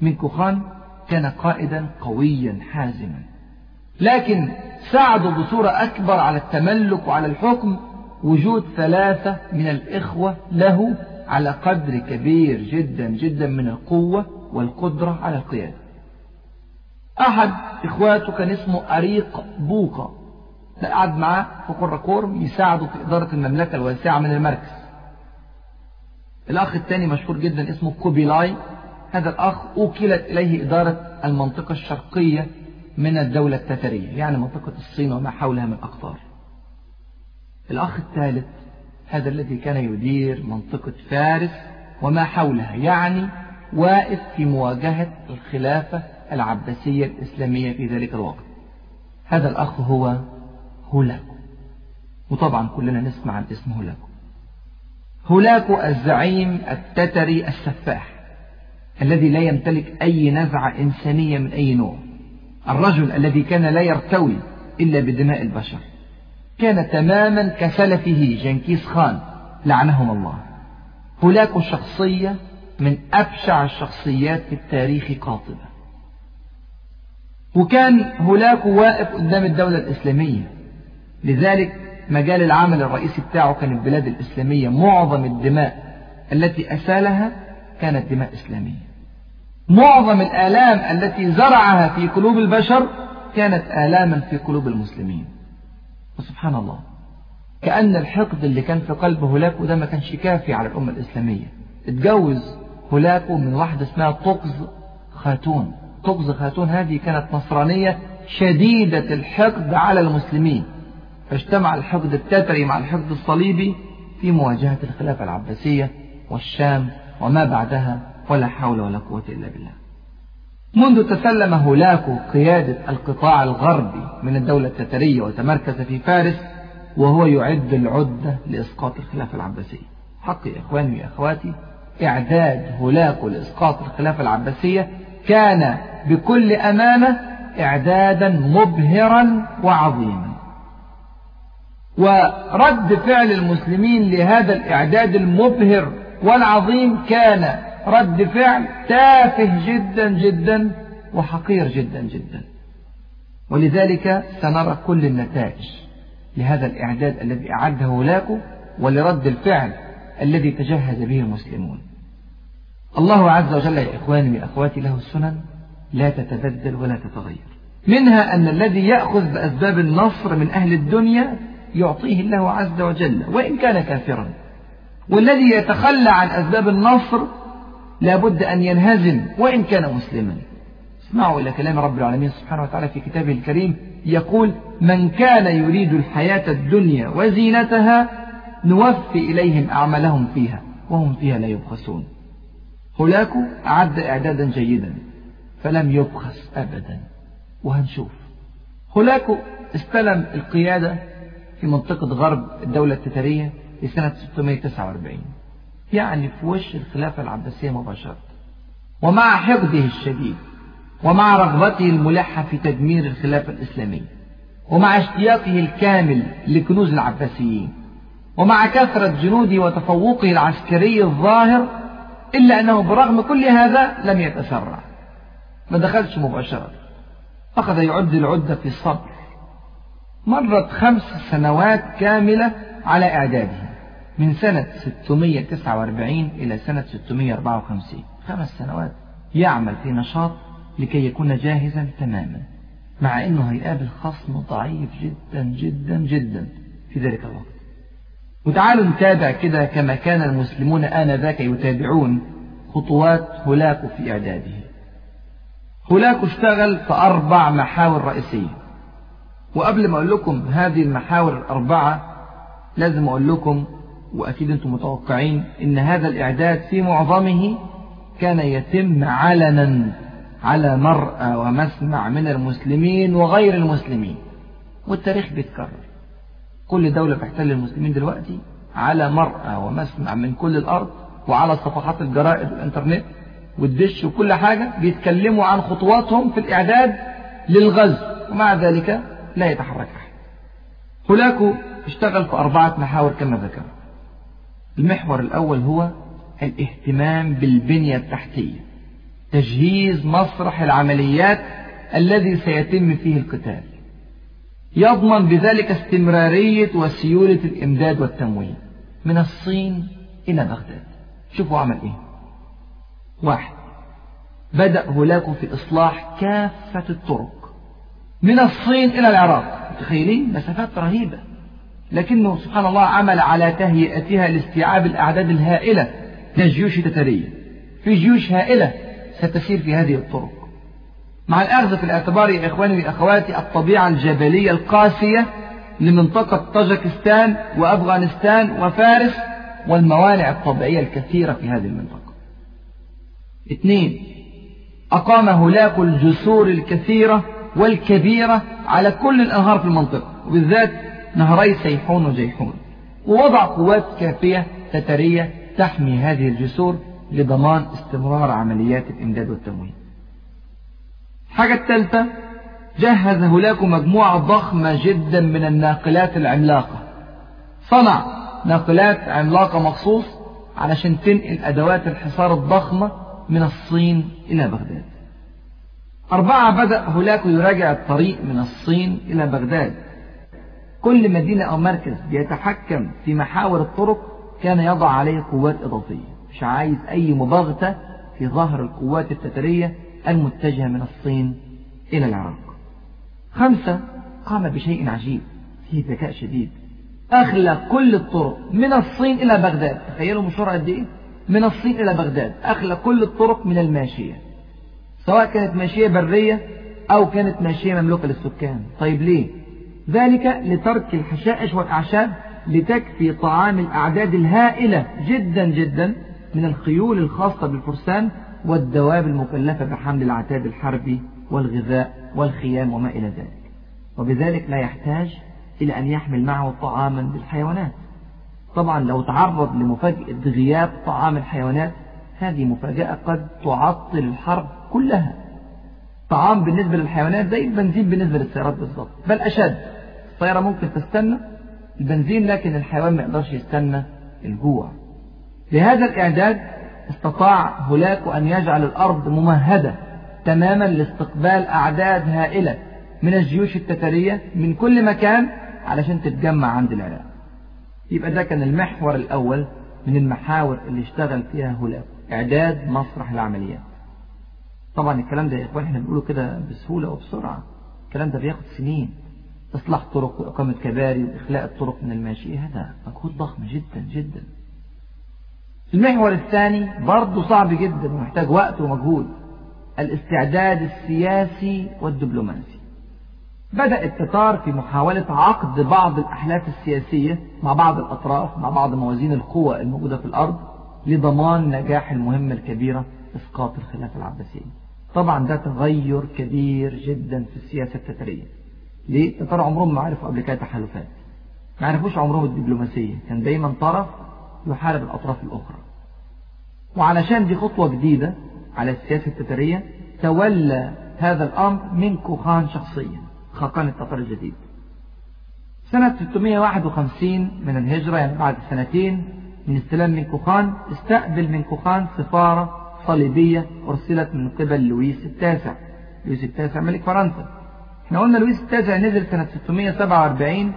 من كوخان كان قائدا قويا حازما. لكن ساعدوا بصورة أكبر على التملك وعلى الحكم وجود ثلاثة من الإخوة له على قدر كبير جدا جدا من القوة والقدرة على القيادة. أحد إخواته كان اسمه أريق بوقا ده قعد معاه في قرقورم يساعده في إدارة المملكة الواسعة من المركز. الأخ الثاني مشهور جدا اسمه كوبيلاي. هذا الأخ أوكلت إليه إدارة المنطقة الشرقية من الدولة التترية يعني منطقة الصين وما حولها من أقطار. الأخ الثالث هذا الذي كان يدير منطقة فارس وما حولها يعني واقف في مواجهة الخلافة العباسية الإسلامية في ذلك الوقت. هذا الأخ هو هولاكو. وطبعا كلنا نسمع عن اسم هولاكو. هولاكو الزعيم التتري السفاح. الذي لا يمتلك أي نزعة إنسانية من أي نوع. الرجل الذي كان لا يرتوي إلا بدماء البشر. كان تماما كسلفه جنكيز خان لعنهم الله. هولاكو شخصية من أبشع الشخصيات في التاريخ قاطبة. وكان هولاكو واقف قدام الدولة الإسلامية. لذلك مجال العمل الرئيسي بتاعه كان البلاد الإسلامية. معظم الدماء التي أسالها كانت دماء إسلامية. معظم الآلام التي زرعها في قلوب البشر كانت آلاما في قلوب المسلمين. وسبحان الله. كأن الحقد اللي كان في قلب هولاكو ده ما كانش كافي على الأمة الإسلامية. اتجوز هولاكو من واحدة اسمها طقز خاتون. طقز خاتون هذه كانت نصرانية شديدة الحقد على المسلمين. فاجتمع الحقد التتري مع الحقد الصليبي في مواجهة الخلافة العباسية والشام وما بعدها. ولا حول ولا قوة إلا بالله. منذ تسلم هولاكو قيادة القطاع الغربي من الدولة التترية وتمركز في فارس وهو يعد العدة لإسقاط الخلافة العباسية. حق يا إخواني يا أخواتي إعداد هولاكو لإسقاط الخلافة العباسية كان بكل أمانة إعدادا مبهرا وعظيما. ورد فعل المسلمين لهذا الإعداد المبهر والعظيم كان رد فعل تافه جدا جدا وحقير جدا جدا. ولذلك سنرى كل النتائج لهذا الإعداد الذي أعده هولاكو ولرد الفعل الذي تجهز به المسلمون. الله عز وجل يا إخواني وأخواتي له السنن لا تتبدل ولا تتغير. منها أن الذي يأخذ بأسباب النصر من أهل الدنيا يعطيه الله عز وجل وإن كان كافرا. والذي يتخلى عن أسباب النصر لابد أن ينهزم وإن كان مسلما. اسمعوا إلى كلام رب العالمين سبحانه وتعالى في كتابه الكريم. يقول من كان يريد الحياة الدنيا وزينتها نوفي إليهم أعمالهم فيها وهم فيها لا يبخسون. هولاكو أعد إعدادا جيدا فلم يبخس أبدا. وهنشوف. هولاكو استلم القيادة في منطقة غرب الدولة التتارية في سنة 649 يعني في وش الخلافة العباسية مباشرة. ومع حقده الشديد ومع رغبته الملحة في تدمير الخلافة الإسلامية ومع اشتياقه الكامل لكنوز العباسيين ومع كثرة جنوده وتفوقه العسكري الظاهر إلا أنه برغم كل هذا لم يتسرع. ما دخلش مباشرة. أخذ يعد العدة في الصبر. مرت خمس سنوات كاملة على إعداده. من سنة 649 إلى سنة 654 خمس سنوات يعمل في نشاط لكي يكون جاهزا تماما مع أنه هيقابل خصم ضعيف جدا جدا جدا في ذلك الوقت. وتعالوا نتابع كده كما كان المسلمون آنذاك يتابعون خطوات هولاكو في إعداده. هولاكو اشتغل في أربع محاور رئيسية. وقبل ما أقول لكم هذه المحاور الأربعة لازم أقول لكم وأكيد أنتم متوقعين إن هذا الإعداد في معظمه كان يتم علنا على مرأى ومسمع من المسلمين وغير المسلمين. والتاريخ بيتكرر. كل دولة بتحتل المسلمين دلوقتي على مرأى ومسمع من كل الأرض وعلى صفحات الجرائد والإنترنت والدش وكل حاجة بيتكلموا عن خطواتهم في الإعداد للغزو ومع ذلك لا يتحرك أحد. هولاكو اشتغل في أربعة محاور كما ذكر المحور الأول هو الاهتمام بالبنية التحتية تجهيز مسرح العمليات الذي سيتم فيه القتال. يضمن بذلك استمرارية وسيولة الإمداد والتموين من الصين إلى بغداد. شوفوا عمل إيه. واحد بدأ هولاكو في إصلاح كافة الطرق من الصين إلى العراق. متخيلين؟ مسافات رهيبة. لكنه سبحان الله عمل على تهيئتها لاستيعاب الأعداد الهائلة من الجيوش التتارية في جيوش هائلة ستسير في هذه الطرق. مع الأخذ في الاعتبار يا إخواني وأخواتي الطبيعة الجبلية القاسية لمنطقة طاجكستان وأفغانستان وفارس والموانع الطبيعية الكثيرة في هذه المنطقة. اثنين أقام هولاكو الجسور الكثيرة والكبيرة على كل الأنهار في المنطقة وبالذات نهري سيحون وجيحون ووضع قوات كافية تترية تحمي هذه الجسور لضمان استمرار عمليات الإمداد والتموين الحاجة الثالثة جهز هولاكو مجموعة ضخمة جدا من الناقلات العملاقة. صنع ناقلات عملاقة مخصوص علشان تنقل أدوات الحصار الضخمة من الصين إلى بغداد. أربعة بدأ هولاكو يراجع الطريق من الصين إلى بغداد. كل مدينة أو مركز بيتحكم في محاور الطرق كان يضع عليه قوات إضافية. مش عايز أي مباغتة في ظهر القوات التترية المتجهة من الصين إلى العراق. خمسة قام بشيء عجيب فيه ذكاء شديد. أخلى كل الطرق من الصين إلى بغداد. تخيلوا مشوار قد إيه؟ من الصين إلى بغداد. أخلى كل الطرق من الماشية. سواء كانت ماشية برية أو كانت ماشية مملوكة للسكان. طيب ليه؟ ذلك لترك الحشائش والأعشاب لتكفي طعام الأعداد الهائلة جدا جدا من الخيول الخاصة بالفرسان والدواب المكلفة بحمل العتاد الحربي والغذاء والخيام وما إلى ذلك. وبذلك لا يحتاج إلى أن يحمل معه طعاما للحيوانات طبعا لو تعرض لمفاجأة غياب طعام الحيوانات هذه مفاجأة قد تعطل الحرب كلها. طعام بالنسبة للحيوانات زي البنزين بالنسبة للسيارات بالضبط بل أشد. الطيارة ممكن تستنى البنزين لكن الحيوان ما يقدرش يستنى الجوع. بهذا الإعداد استطاع هولاكو أن يجعل الأرض ممهدة تماما لاستقبال أعداد هائلة من الجيوش التتارية من كل مكان علشان تتجمع عند العراق. يبقى ده كان المحور الأول من المحاور اللي اشتغل فيها هولاكو إعداد مسرح العمليات. طبعا الكلام ده يا إخوان إحنا بنقوله كده بسهولة وبسرعة. الكلام ده بياخد سنين. إصلاح طرق وإقامة كباري وإخلاء الطرق من الماشية هذا مجهود ضخم جدا جدا. المحور الثاني برضه صعب جدا ومحتاج وقت ومجهود. الاستعداد السياسي والدبلوماسي. بدأ التتار في محاولة عقد بعض الأحلاف السياسية مع بعض الأطراف مع بعض موازين القوى الموجودة في الأرض لضمان نجاح المهمة الكبيرة إسقاط الخلافة العباسية طبعا ده تغير كبير جدا في السياسة التتارية ليه؟ التتار عمرهم ما عرفوا قبل كده تحالفات. ما عرفوش عمرهم الدبلوماسية. كان دايما طرف يحارب الأطراف الأخرى. وعلشان دي خطوة جديدة على السياسة التتارية تولى هذا الأمر من كوخان شخصيا خاقان التتار الجديد. سنة 651 من الهجرة يعني بعد سنتين من استلام من كوخان استقبل من كوخان سفارة صليبية أرسلت من قبل لويس التاسع. لويس التاسع ملك فرنسا. إحنا قلنا لويس التاسع نزل سنة 647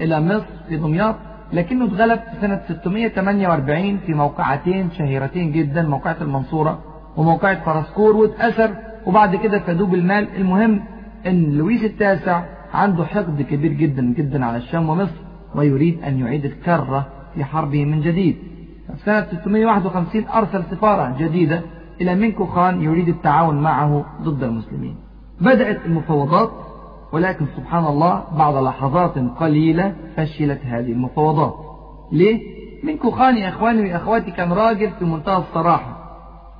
إلى مصر في دمياط لكنه اتغلب في سنة 648 في موقعتين شهيرتين جدا موقعة المنصورة وموقعة فرسكور واتأثر وبعد كده فادوه بالمال المهم إن لويس التاسع عنده حقد كبير جدا جدا على الشام ومصر ويريد أن يعيد الكرة في حربه من جديد. في سنة 651 أرسل سفارة جديدة إلى منكو خان يريد التعاون معه ضد المسلمين. بدأت المفاوضات ولكن سبحان الله بعد لحظات قليلة فشلت هذه المفاوضات. ليه؟ منكو خان يا إخواني وأخواتي كان راجل في منتهى الصراحة.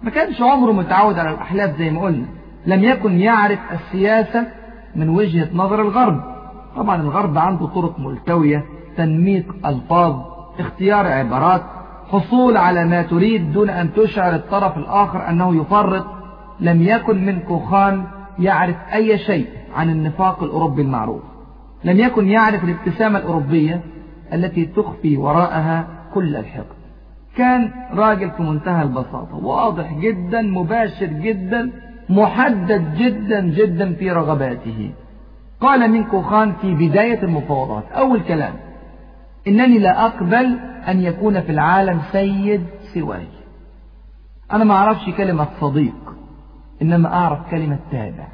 ما كانش عمره متعود على الأحلاف زي ما قلنا. لم يكن يعرف السياسة من وجهة نظر الغرب. طبعا الغرب عنده طرق ملتوية تنميق ألفاظ اختيار عبارات حصول على ما تريد دون أن تشعر الطرف الآخر أنه يفرط. لم يكن من كوخان يعرف أي شيء عن النفاق الأوروبي المعروف. لم يكن يعرف الابتسامة الأوروبية التي تخفي وراءها كل الحقد. كان راجل في منتهى البساطة واضح جدا مباشر جدا محدد جدا جدا في رغباته. قال من كوخان في بداية المفاوضات أول كلام إنني لا أقبل أن يكون في العالم سيد سواي. أنا ما أعرفش كلمة صديق. إنما أعرف كلمة تابع.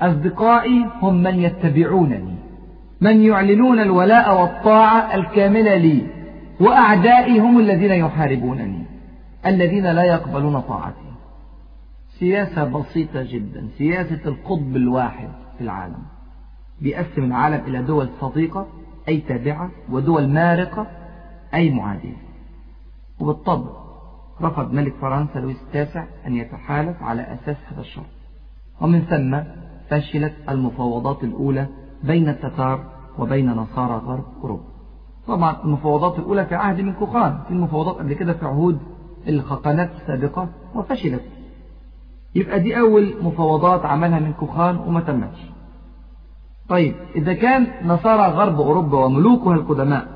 أصدقائي هم من يتبعونني من يعلنون الولاء والطاعة الكاملة لي وأعدائي هم الذين يحاربونني الذين لا يقبلون طاعتي. سياسة بسيطة جدا سياسة القطب الواحد في العالم. بيقسم العالم إلى دول صديقة أي تابعة ودول مارقة أي معادية. وبالطبع رفض ملك فرنسا لويس التاسع أن يتحالف على أساس هذا الشرط. ومن ثم فشلت المفاوضات الأولى بين التتار وبين نصارى غرب أوروبا. طبعا المفاوضات الأولى في عهد من كوخان في المفاوضات قبل كده في عهود الخقانات السابقة وفشلت. يبقى دي أول مفاوضات عملها من كوخان وما تمتش. طيب إذا كان نصارى غرب أوروبا وملوكها القدماء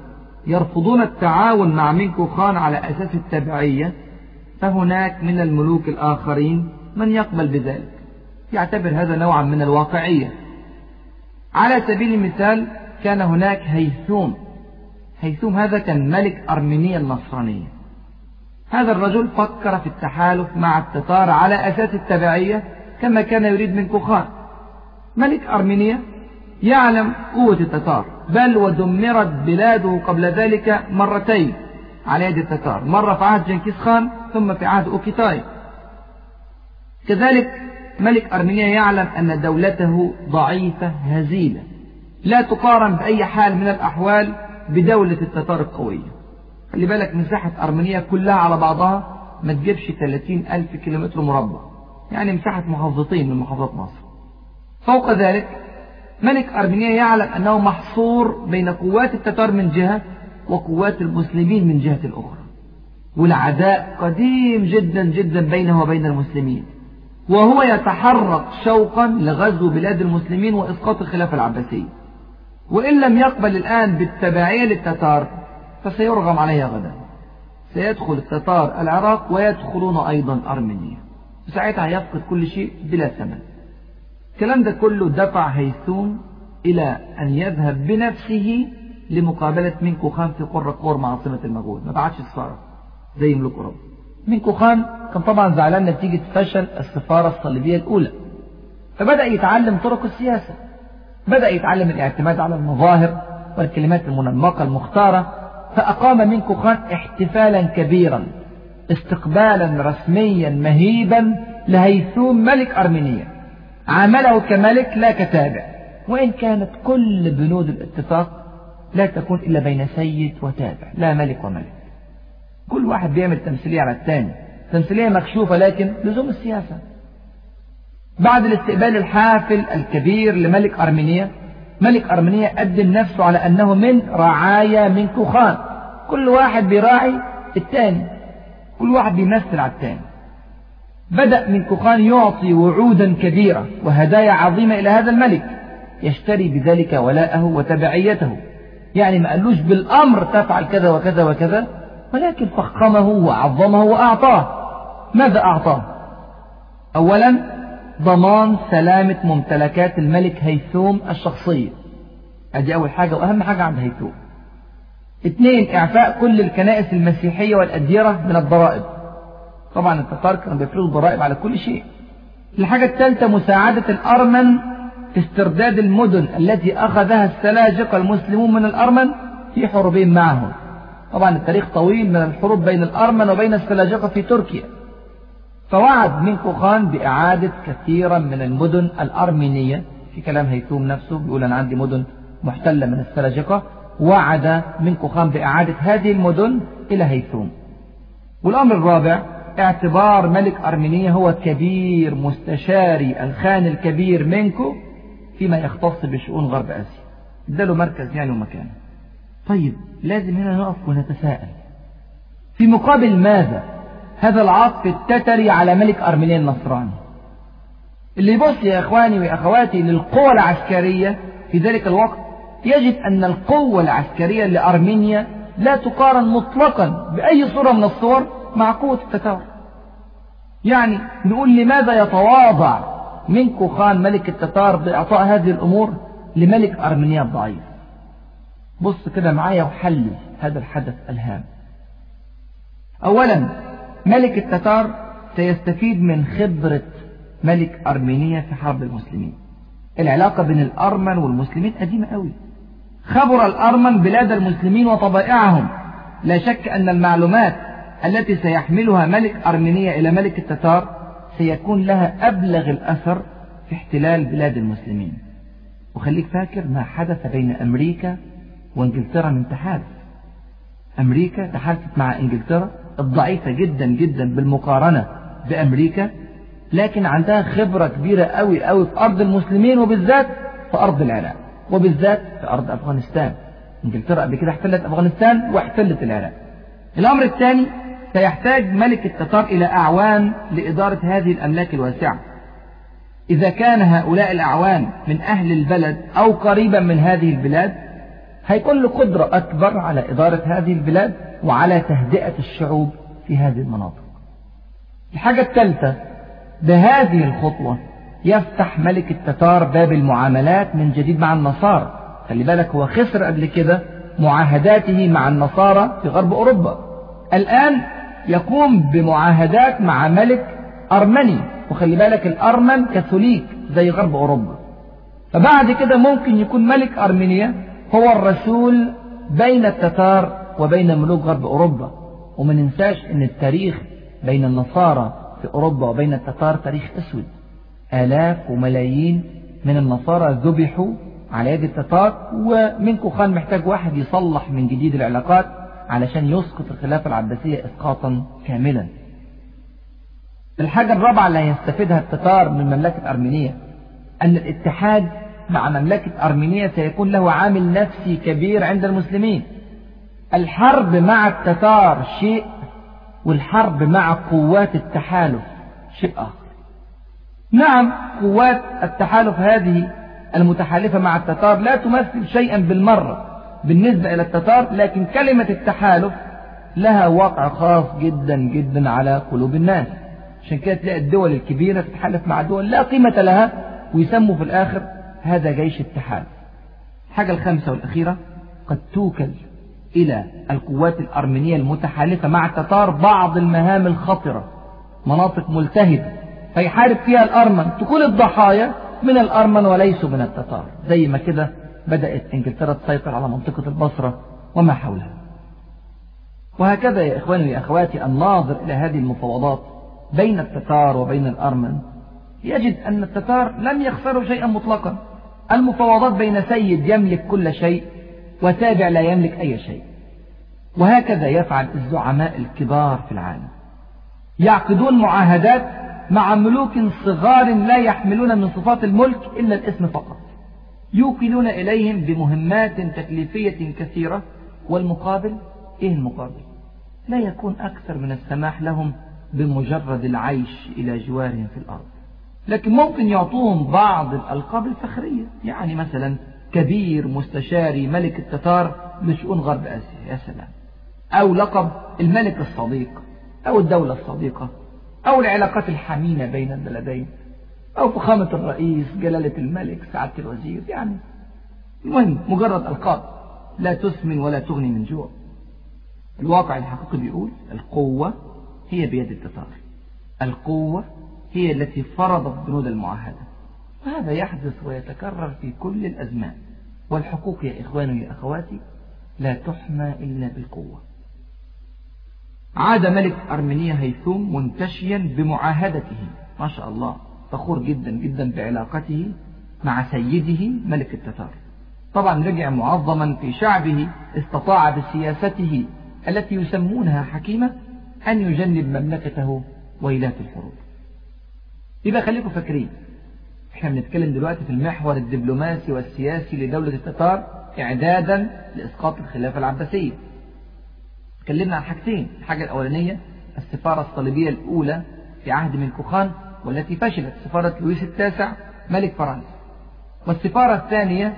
يرفضون التعاون مع من كوخان على أساس التبعية فهناك من الملوك الآخرين من يقبل بذلك. يعتبر هذا نوعا من الواقعية. على سبيل المثال كان هناك هيثوم. هيثوم هذا كان ملك أرمينيا النصرانية. هذا الرجل فكر في التحالف مع التتار على أساس التبعية كما كان يريد من كوخان ملك أرمينيا يعلم قوة التتار بل ودمرت بلاده قبل ذلك مرتين. على يد التتار. مرة في عهد جنكيز خان ثم في عهد أوكيتاي كذلك ملك أرمينيا يعلم أن دولته ضعيفة هزيلة. لا تقارن بأي حال من الأحوال بدولة التتار القوية. خلي بالك مساحة أرمينيا كلها على بعضها ما تجيبش 30 ألف كيلومتر مربع. يعني مساحة محافظتين من محافظات مصر. فوق ذلك ملك أرمينيا يعلم أنه محصور بين قوات التتار من جهة وقوات المسلمين من جهة الأخرى. والعداء قديم جدا جدا بينه وبين المسلمين. وهو يتحرك شوقا لغزو بلاد المسلمين وإسقاط الخلافة العباسية. وإن لم يقبل الآن بالتبعية للتتار فسيرغم عليها غدا. سيدخل التتار العراق ويدخلون أيضا أرمينيا. ساعتها يفقد كل شيء بلا ثمن. الكلام ده كله دفع هيثوم إلى أن يذهب بنفسه لمقابلة منكو خان في قرة قور مع عاصمة المغول ما بعدش السفارة زي ملوك أوروبا منكو خان كان طبعا زعلان نتيجة فشل السفارة الصليبية الأولى. فبدأ يتعلم طرق السياسة. بدأ يتعلم الاعتماد على المظاهر والكلمات المنمقة المختارة. فأقام منكو خان احتفالا كبيرا استقبالا رسميا مهيبا لهيثوم ملك أرمينيا. عامله كملك لا كتابع. وإن كانت كل بنود الاتفاق لا تكون إلا بين سيد وتابع لا ملك وملك. كل واحد بيعمل تمثيلية على الثاني تمثيلية مكشوفة لكن لزوم السياسة. بعد الاستقبال الحافل الكبير لملك أرمينيا ملك أرمينيا قدم نفسه على أنه من رعايا من كوخان كل واحد بيراعي الثاني كل واحد بيمثل على الثاني بدأ من كوخان يعطي وعودا كبيرة وهدايا عظيمة إلى هذا الملك يشتري بذلك ولاءه وتبعيته. يعني ما قالوش بالأمر تفعل كذا وكذا وكذا ولكن فخمه وعظمه وأعطاه. ماذا أعطاه؟ أولا ضمان سلامة ممتلكات الملك هيثوم الشخصية. أدي أول حاجة وأهم حاجة عند هيثوم. اثنين إعفاء كل الكنائس المسيحية والأديرة من الضرائب. طبعا التتار كانوا بيفرضوا ضرائب على كل شيء. الحاجة الثالثة مساعدة الأرمن في استرداد المدن التي أخذها السلاجقة المسلمون من الأرمن في حروبهم معهم. طبعا التاريخ طويل من الحروب بين الأرمن وبين السلاجقة في تركيا. فوعد من كوخان بإعادة كثيرا من المدن الأرمينية في كلام هيثوم نفسه بيقول أنا عندي مدن محتلة من السلاجقة. وعد من كوخان بإعادة هذه المدن إلى هيثوم والأمر الرابع اعتبار ملك أرمينيا هو كبير مستشاري الخان الكبير منكو فيما يختص بشؤون غرب آسيا. اداله مركز يعني ومكان طيب لازم هنا نقف ونتساءل. في مقابل ماذا هذا العطف التتري على ملك أرمينيا النصراني؟ اللي يبص يا إخواني وأخواتي للقوة العسكرية في ذلك الوقت يجد أن القوة العسكرية لأرمينيا لا تقارن مطلقا بأي صورة من الصور مع قوة التتار. يعني نقول لماذا يتواضع منكو خان ملك التتار بإعطاء هذه الأمور لملك أرمينيا الضعيف. بص كده معايا وحلل هذا الحدث الهام. أولا ملك التتار سيستفيد من خبرة ملك أرمينيا في حرب المسلمين. العلاقة بين الأرمن والمسلمين قديمة قوي. خبر الأرمن بلاد المسلمين وطبائعهم. لا شك أن المعلومات التي سيحملها ملك أرمينيا إلى ملك التتار سيكون لها أبلغ الأثر في احتلال بلاد المسلمين. وخليك فاكر ما حدث بين أمريكا وإنجلترا من تحالف. أمريكا تحالفت مع إنجلترا الضعيفة جدا جدا بالمقارنة بأمريكا لكن عندها خبرة كبيرة قوي قوي في أرض المسلمين وبالذات في أرض العراق وبالذات في أرض أفغانستان. إنجلترا قبل كده احتلت أفغانستان واحتلت العراق. الأمر الثاني سيحتاج ملك التتار إلى أعوان لإدارة هذه الأملاك الواسعة. إذا كان هؤلاء الأعوان من أهل البلد أو قريبا من هذه البلاد هيكون له قدرة أكبر على إدارة هذه البلاد وعلى تهدئة الشعوب في هذه المناطق. الحاجة الثالثة بهذه الخطوة يفتح ملك التتار باب المعاملات من جديد مع النصارى. خلي بالك هو خسر قبل كده معاهداته مع النصارى في غرب أوروبا. الآن يقوم بمعاهدات مع ملك أرمني. وخلي بالك الأرمن كاثوليك زي غرب أوروبا. فبعد كده ممكن يكون ملك أرمينيا هو الرسول بين التتار وبين ملوك غرب أوروبا. وما ننساش أن التاريخ بين النصارى في أوروبا وبين التتار تاريخ أسود. آلاف وملايين من النصارى ذبحوا على يد التتار. ومنكو خان محتاج واحد يصلح من جديد العلاقات. علشان يسقط الخلافة العباسية إسقاطا كاملا. الحاجة الرابعة اللي هيستفيدها التتار من مملكة أرمينيا أن الاتحاد مع مملكة أرمينيا سيكون له عامل نفسي كبير عند المسلمين. الحرب مع التتار شيء والحرب مع قوات التحالف شيء آخر. نعم قوات التحالف هذه المتحالفة مع التتار لا تمثل شيئا بالمرة. بالنسبة إلى التتار لكن كلمة التحالف لها واقع خاص جدا جدا على قلوب الناس. عشان كده تلاقي الدول الكبيرة تتحالف مع دول لا قيمة لها ويسموا في الآخر هذا جيش التحالف. الحاجة الخامسة والأخيرة قد توكل إلى القوات الأرمينية المتحالفة مع التتار بعض المهام الخطرة مناطق ملتهبة فيحارب فيها الأرمن. تكون الضحايا من الأرمن وليسوا من التتار زي ما كده بدأت إنجلترا تسيطر على منطقة البصرة وما حولها. وهكذا يا إخواني يا أخواتي الناظر إلى هذه المفاوضات بين التتار وبين الأرمن. يجد أن التتار لم يخسروا شيئا مطلقا. المفاوضات بين سيد يملك كل شيء وتابع لا يملك أي شيء. وهكذا يفعل الزعماء الكبار في العالم. يعقدون معاهدات مع ملوك صغار لا يحملون من صفات الملك إلا الاسم فقط. يوكلون إليهم بمهمات تكليفية كثيرة والمقابل إيه المقابل؟ لا يكون أكثر من السماح لهم بمجرد العيش إلى جوارهم في الأرض. لكن ممكن يعطوهم بعض الألقاب الفخرية يعني مثلا كبير مستشاري ملك التتار لشؤون غرب آسيا يا سلام. أو لقب الملك الصديق أو الدولة الصديقة أو العلاقات الحميمة بين البلدين. أو فخامة الرئيس جلالة الملك سعادة الوزير يعني المهم مجرد ألقاب. لا تسمن ولا تغني من جوع. الواقع الحقيقي بيقول القوة هي بيد التتار القوة هي التي فرضت بنود المعاهدة. وهذا يحدث ويتكرر في كل الأزمان. والحقوق يا إخواني يا أخواتي لا تحمى إلا بالقوة. عاد ملك أرمينيا هيثوم منتشيا بمعاهدته. ما شاء الله. فخور جدا جدا بعلاقته مع سيده ملك التتار. طبعا رجع معظما في شعبه استطاع بسياسته التي يسمونها حكيمة أن يجنب مملكته ويلات الحروب. يبقى خليكم فاكرين إحنا بنتكلم دلوقتي في المحور الدبلوماسي والسياسي لدولة التتار إعدادا لإسقاط الخلافة العباسية. اتكلمنا عن حاجتين الحاجة الأولانية السفارة الصليبية الأولى في عهد ملكوخان والتي فشلت سفارة لويس التاسع ملك فرنسا. والسفارة الثانية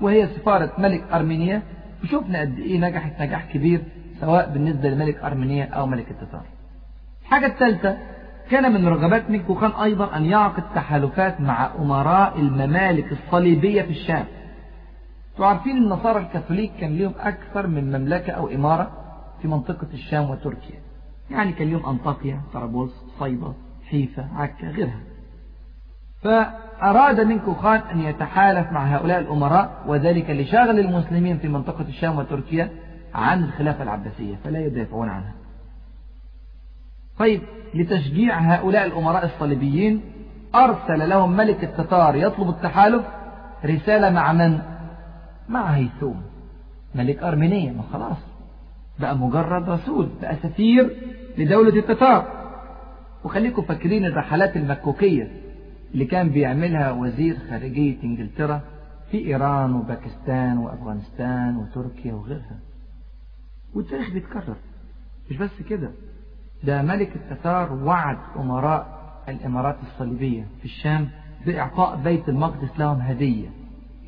وهي سفارة ملك أرمينيا وشوفنا قد إيه نجحت نجاح كبير سواء بالنسبة لملك أرمينيا أو ملك التتار. الحاجة الثالثة كان من رغبات ملكوخان أيضا أن يعقد تحالفات مع أمراء الممالك الصليبية في الشام. تعرفين النصارى الكاثوليك كان لهم أكثر من مملكة أو إمارة في منطقة الشام وتركيا. يعني كان لهم أنطاكيا طرابلس صيدا حيفا عكا غيرها. فأراد منكو خان أن يتحالف مع هؤلاء الأمراء وذلك لشغل المسلمين في منطقة الشام وتركيا عن الخلافة العباسية فلا يدافعون عنها. طيب لتشجيع هؤلاء الأمراء الصليبيين أرسل لهم ملك التتار يطلب التحالف رسالة مع من؟ مع هيثوم ملك أرمينيا ما خلاص بقى مجرد رسول بقى سفير لدولة التتار. وخليكم فاكرين الرحلات المكوكية اللي كان بيعملها وزير خارجية إنجلترا في إيران وباكستان وأفغانستان وتركيا وغيرها. والتاريخ بيتكرر. مش بس كده ده ملك التتار وعد أمراء الإمارات الصليبية في الشام بإعطاء بيت المقدس لهم هدية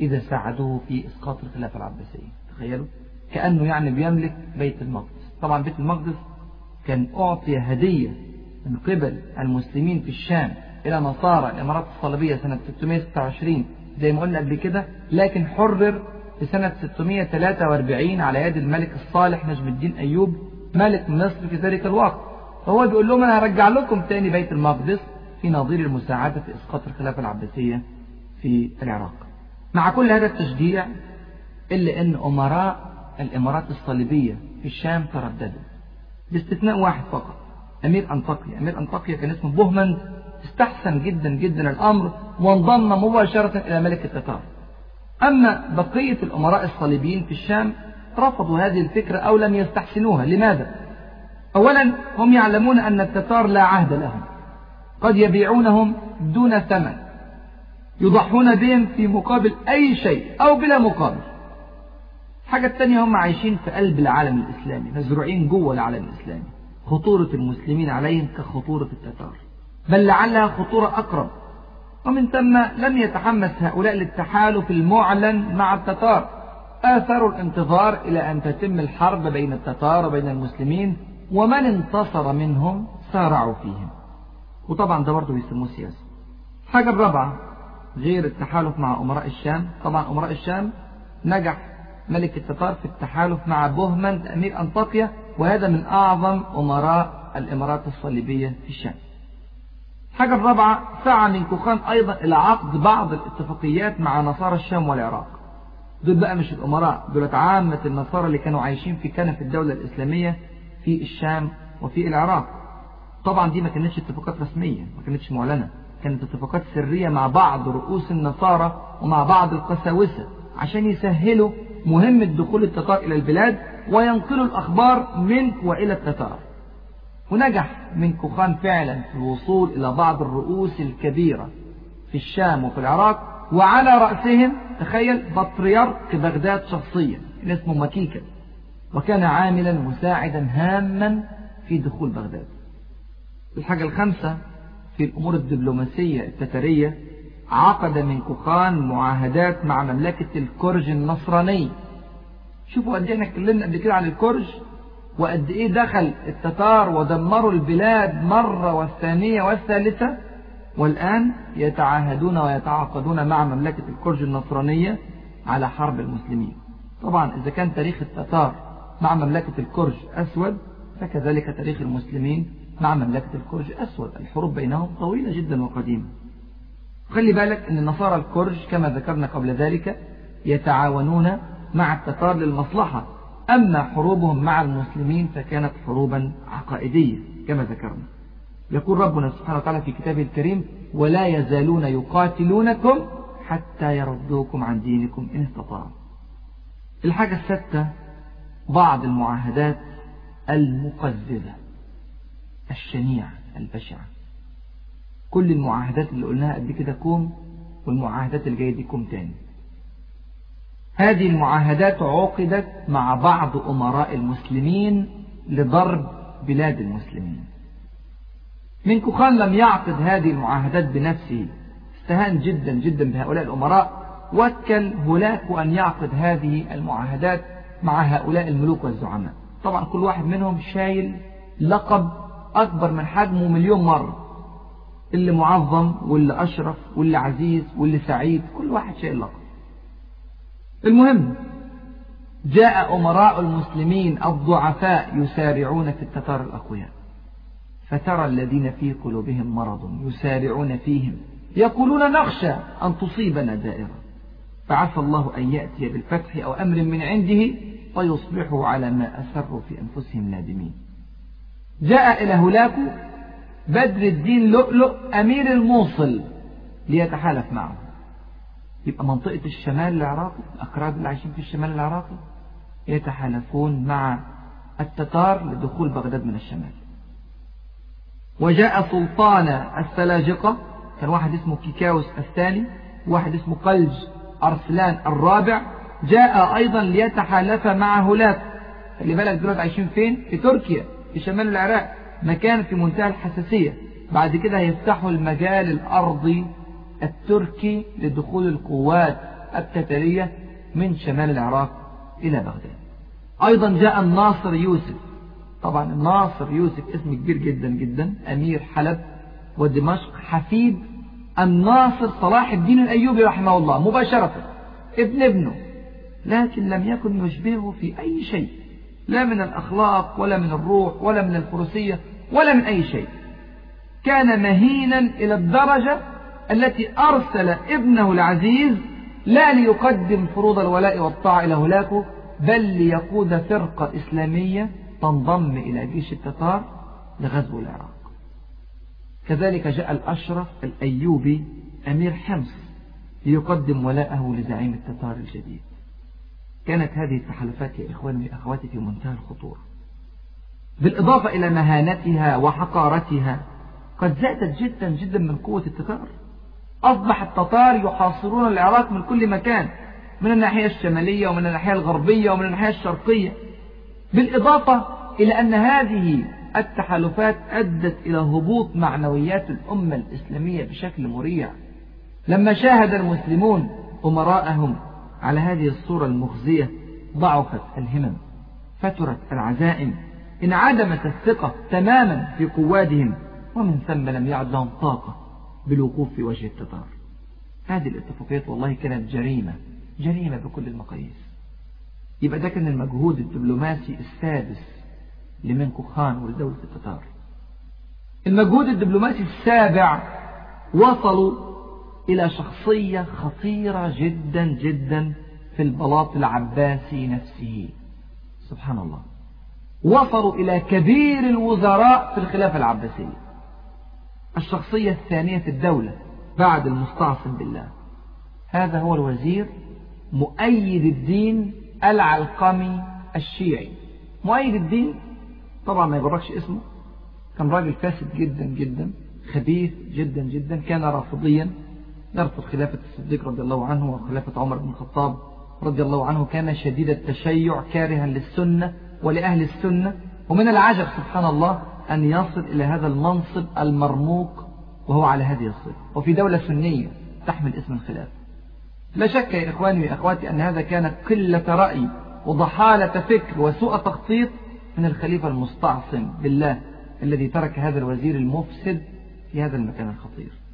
إذا ساعدوه في إسقاط الخلافة العباسية. تخيلوا؟ كأنه يعني بيملك بيت المقدس. طبعا بيت المقدس كان أعطي هدية من قبل المسلمين في الشام إلى نصارى الإمارات الصليبية سنة 626 زي ما قلنا قبل كده لكن حرر في سنة 643 على يد الملك الصالح نجم الدين أيوب ملك مصر في ذلك الوقت. فهو بيقول لهم أنا هرجع لكم تاني بيت المقدس في نظير المساعدة في إسقاط الخلافة العباسية في العراق. مع كل هذا التشجيع إلا أن أمراء الإمارات الصليبية في الشام ترددوا باستثناء واحد فقط. أمير أنطاكيا. أمير أنطاكيا كان اسمه بوهمند استحسن جدا جدا الأمر وانضم مباشرة إلى ملك التتار. أما بقية الأمراء الصليبيين في الشام رفضوا هذه الفكرة أو لم يستحسنوها. لماذا؟ أولا هم يعلمون أن التتار لا عهد لهم. قد يبيعونهم دون ثمن. يضحون بهم في مقابل أي شيء أو بلا مقابل. الحاجة الثانية هم عايشين في قلب العالم الإسلامي مزروعين جوه العالم الإسلامي. خطورة المسلمين عليهم كخطورة التتار. بل لعلها خطورة أقرب. ومن ثم لم يتحمس هؤلاء للتحالف المعلن مع التتار. آثروا الانتظار إلى أن تتم الحرب بين التتار وبين المسلمين ومن انتصر منهم سارعوا فيهم. وطبعا ده برضه بيسموه سياسة. الحاجة الرابعة غير التحالف مع أمراء الشام. طبعا أمراء الشام نجح ملك التتار في التحالف مع بوهمند أمير أنطاكيا وهذا من أعظم أمراء الإمارات الصليبية في الشام الحاجة الرابعة سعى من كوخان أيضا إلى عقد بعض الاتفاقيات مع نصارى الشام والعراق. دول بقى مش الأمراء دول عامة النصارى اللي كانوا عايشين في كنف الدولة الإسلامية في الشام وفي العراق. طبعا دي ما كانتش اتفاقات رسمية ما كانتش معلنة. كانت اتفاقات سرية مع بعض رؤوس النصارى ومع بعض القساوسة عشان يسهلوا مهمة دخول التتار إلى البلاد وينقلوا الأخبار من وإلى التتار. ونجح من كوخان فعلا في الوصول إلى بعض الرؤوس الكبيرة في الشام وفي العراق وعلى رأسهم تخيل بطريرك بغداد شخصيا اسمه مكيكة وكان عاملا مساعدا هاما في دخول بغداد. الحاجة الخامسة في الأمور الدبلوماسية التترية عقد من كوخان معاهدات مع مملكة الكرج النصراني. شوفوا قد إيه اتكلمنا قبل كده عن الكرج وقد إيه دخل التتار ودمروا البلاد مرة والثانية والثالثة والآن يتعاهدون ويتعاقدون مع مملكة الكرج النصرانية على حرب المسلمين. طبعا إذا كان تاريخ التتار مع مملكة الكرج أسود فكذلك تاريخ المسلمين مع مملكة الكرج أسود. الحروب بينهم طويلة جدا وقديمة. خلي بالك أن النصارى الكرج كما ذكرنا قبل ذلك يتعاونون مع التتار للمصلحة. أما حروبهم مع المسلمين فكانت حروبا عقائدية كما ذكرنا. يقول ربنا سبحانه وتعالى في كتابه الكريم ولا يزالون يقاتلونكم حتى يردوكم عن دينكم إن استطاعوا. الحاجة الستة بعض المعاهدات المقززة الشنيعة البشعة. كل المعاهدات اللي قلناها قبل كده كوم والمعاهدات اللي جاية دي كوم تاني. هذه المعاهدات عقدت مع بعض أمراء المسلمين لضرب بلاد المسلمين. من كوخان لم يعقد هذه المعاهدات بنفسه. استهان جدا جدا بهؤلاء الأمراء. وكل هولاك أن يعقد هذه المعاهدات مع هؤلاء الملوك والزعماء. طبعا كل واحد منهم شايل لقب أكبر من حجمه مليون مرة. اللي معظم واللي أشرف واللي عزيز واللي سعيد كل واحد شايل لقب المهم جاء أمراء المسلمين الضعفاء يسارعون في التتار الأقوياء. فترى الذين في قلوبهم مرض يسارعون فيهم. يقولون نخشى أن تصيبنا دائرة. فعسى الله أن يأتي بالفتح أو أمر من عنده فيصبحوا على ما أسروا في أنفسهم نادمين. جاء إلى هلاك بدر الدين لؤلؤ أمير الموصل ليتحالف معه. يبقى منطقة الشمال العراقي الأكراد اللي عايشين في الشمال العراقي يتحالفون مع التتار لدخول بغداد من الشمال. وجاء سلطان السلاجقة كان واحد اسمه كيكاوس الثاني واحد اسمه قلج أرسلان الرابع جاء أيضا ليتحالف مع هولاك خلي بالك دلوقتي عايشين فين؟ في تركيا في شمال العراق. مكان في منتهى الحساسية. بعد كده هيفتحوا المجال الأرضي التركي لدخول القوات التترية من شمال العراق إلى بغداد. أيضا جاء الناصر يوسف. طبعا الناصر يوسف اسم كبير جدا جدا أمير حلب ودمشق حفيد الناصر صلاح الدين الأيوبي رحمه الله مباشرة ابن ابنه لكن لم يكن يشبهه في أي شيء. لا من الأخلاق ولا من الروح ولا من الفروسية ولا من أي شيء. كان مهينا إلى الدرجة التي أرسل ابنه العزيز لا ليقدم فروض الولاء والطاعة إلى هلاكه بل ليقود فرقة إسلامية تنضم إلى جيش التتار لغزو العراق. كذلك جاء الأشرف الأيوبي أمير حمص ليقدم ولاءه لزعيم التتار الجديد. كانت هذه التحالفات يا إخواني وأخواتي في منتهى الخطورة. بالإضافة إلى مهانتها وحقارتها قد زادت جدا جدا من قوة التتار. أصبح التتار يحاصرون العراق من كل مكان من الناحية الشمالية ومن الناحية الغربية ومن الناحية الشرقية. بالإضافة إلى أن هذه التحالفات أدت إلى هبوط معنويات الأمة الإسلامية بشكل مريع. لما شاهد المسلمون أمراءهم على هذه الصورة المخزية ضعفت الهمم فترت العزائم انعدمت الثقة تماما في قوادهم ومن ثم لم يعد لهم طاقة بالوقوف في وجه التتار. هذه الاتفاقيات والله كانت جريمة جريمة بكل المقاييس. يبقى ده كان المجهود الدبلوماسي السادس لمنكو خان ولدولة التتار. المجهود الدبلوماسي السابع وصلوا إلى شخصية خطيرة جدا جدا في البلاط العباسي نفسه. سبحان الله. وصلوا إلى كبير الوزراء في الخلافة العباسية. الشخصية الثانية في الدولة بعد المستعصم بالله. هذا هو الوزير مؤيد الدين العلقمي الشيعي. مؤيد الدين؟ طبعا ما يغرقش اسمه. كان راجل فاسد جدا جدا خبيث جدا جدا كان رافضيا. يرفض خلافة الصديق رضي الله عنه وخلافة عمر بن الخطاب رضي الله عنه كان شديد التشيع كارها للسنة ولأهل السنة. ومن العجب سبحان الله أن يصل إلى هذا المنصب المرموق وهو على هذه الصفة. وفي دولة سنية تحمل اسم الخلافة لا شك يا إخواني وأخواتي أن هذا كان قلة رأي وضحالة فكر وسوء تخطيط من الخليفة المستعصم بالله الذي ترك هذا الوزير المفسد في هذا المكان الخطير.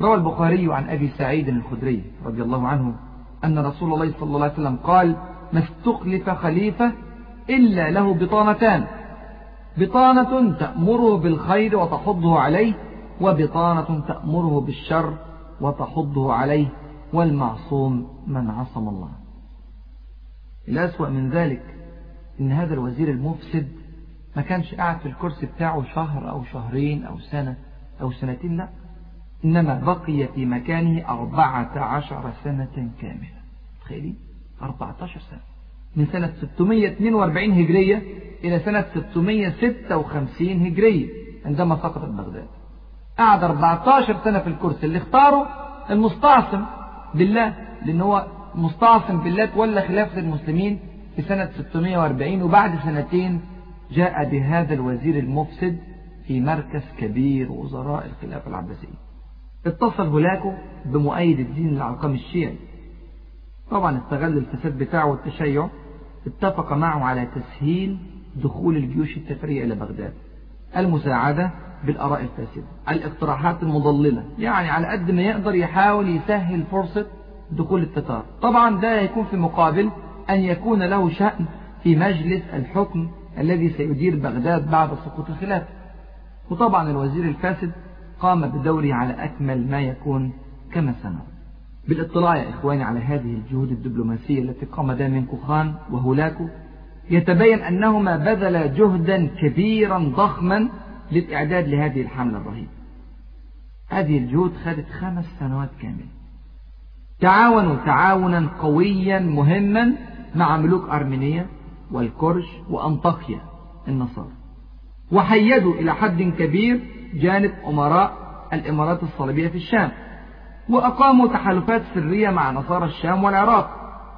روى البخاري عن أبي سعيد الخدري رضي الله عنه أن رسول الله صلى الله عليه وسلم قال ما استخلف خليفة إلا له بطانتان. بطانة تأمره بالخير وتحضه عليه وبطانة تأمره بالشر وتحضه عليه والمعصوم من عصم الله. الأسوأ من ذلك إن هذا الوزير المفسد ما كانش قاعد في الكرسي بتاعه شهر أو شهرين أو سنة أو سنتين لا. إنما بقي في مكانه أربعة عشر سنة كاملة. تخيلين 14 سنة. من سنة 642 هجرية إلى سنة 656 هجرية عندما سقطت بغداد. قعد 14 سنة في الكرسي. اللي اختاره المستعصم بالله لأن هو مستعصم بالله تولى خلافة المسلمين في سنة 640 وبعد سنتين جاء بهذا الوزير المفسد في مركز كبير وزراء الخلافة العباسية. اتصل هولاكو بمؤيد الدين العلقمي الشيعي. طبعا استغل الفساد بتاعه والتشيع. اتفق معه على تسهيل دخول الجيوش التترية إلى بغداد. المساعدة بالآراء الفاسدة. الاقتراحات المضللة. يعني على قد ما يقدر يحاول يسهل فرصة دخول التتار. طبعا ده يكون في مقابل أن يكون له شأن في مجلس الحكم الذي سيدير بغداد بعد سقوط الخلافة. وطبعا الوزير الفاسد قام بدوره على أكمل ما يكون كما سنرى. بالإطلاع يا إخواني على هذه الجهود الدبلوماسية التي قام من كوخان وهولاكو يتبين أنهما بذلا جهدا كبيرا ضخما للإعداد لهذه الحملة الرهيبة. هذه الجهود خدت خمس سنوات كاملة. تعاونوا تعاونا قويا مهما مع ملوك أرمينيا والكرش وأنطاكيا النصارى. وحيدوا إلى حد كبير جانب أمراء الإمارات الصليبية في الشام وأقاموا تحالفات سرية مع نصارى الشام والعراق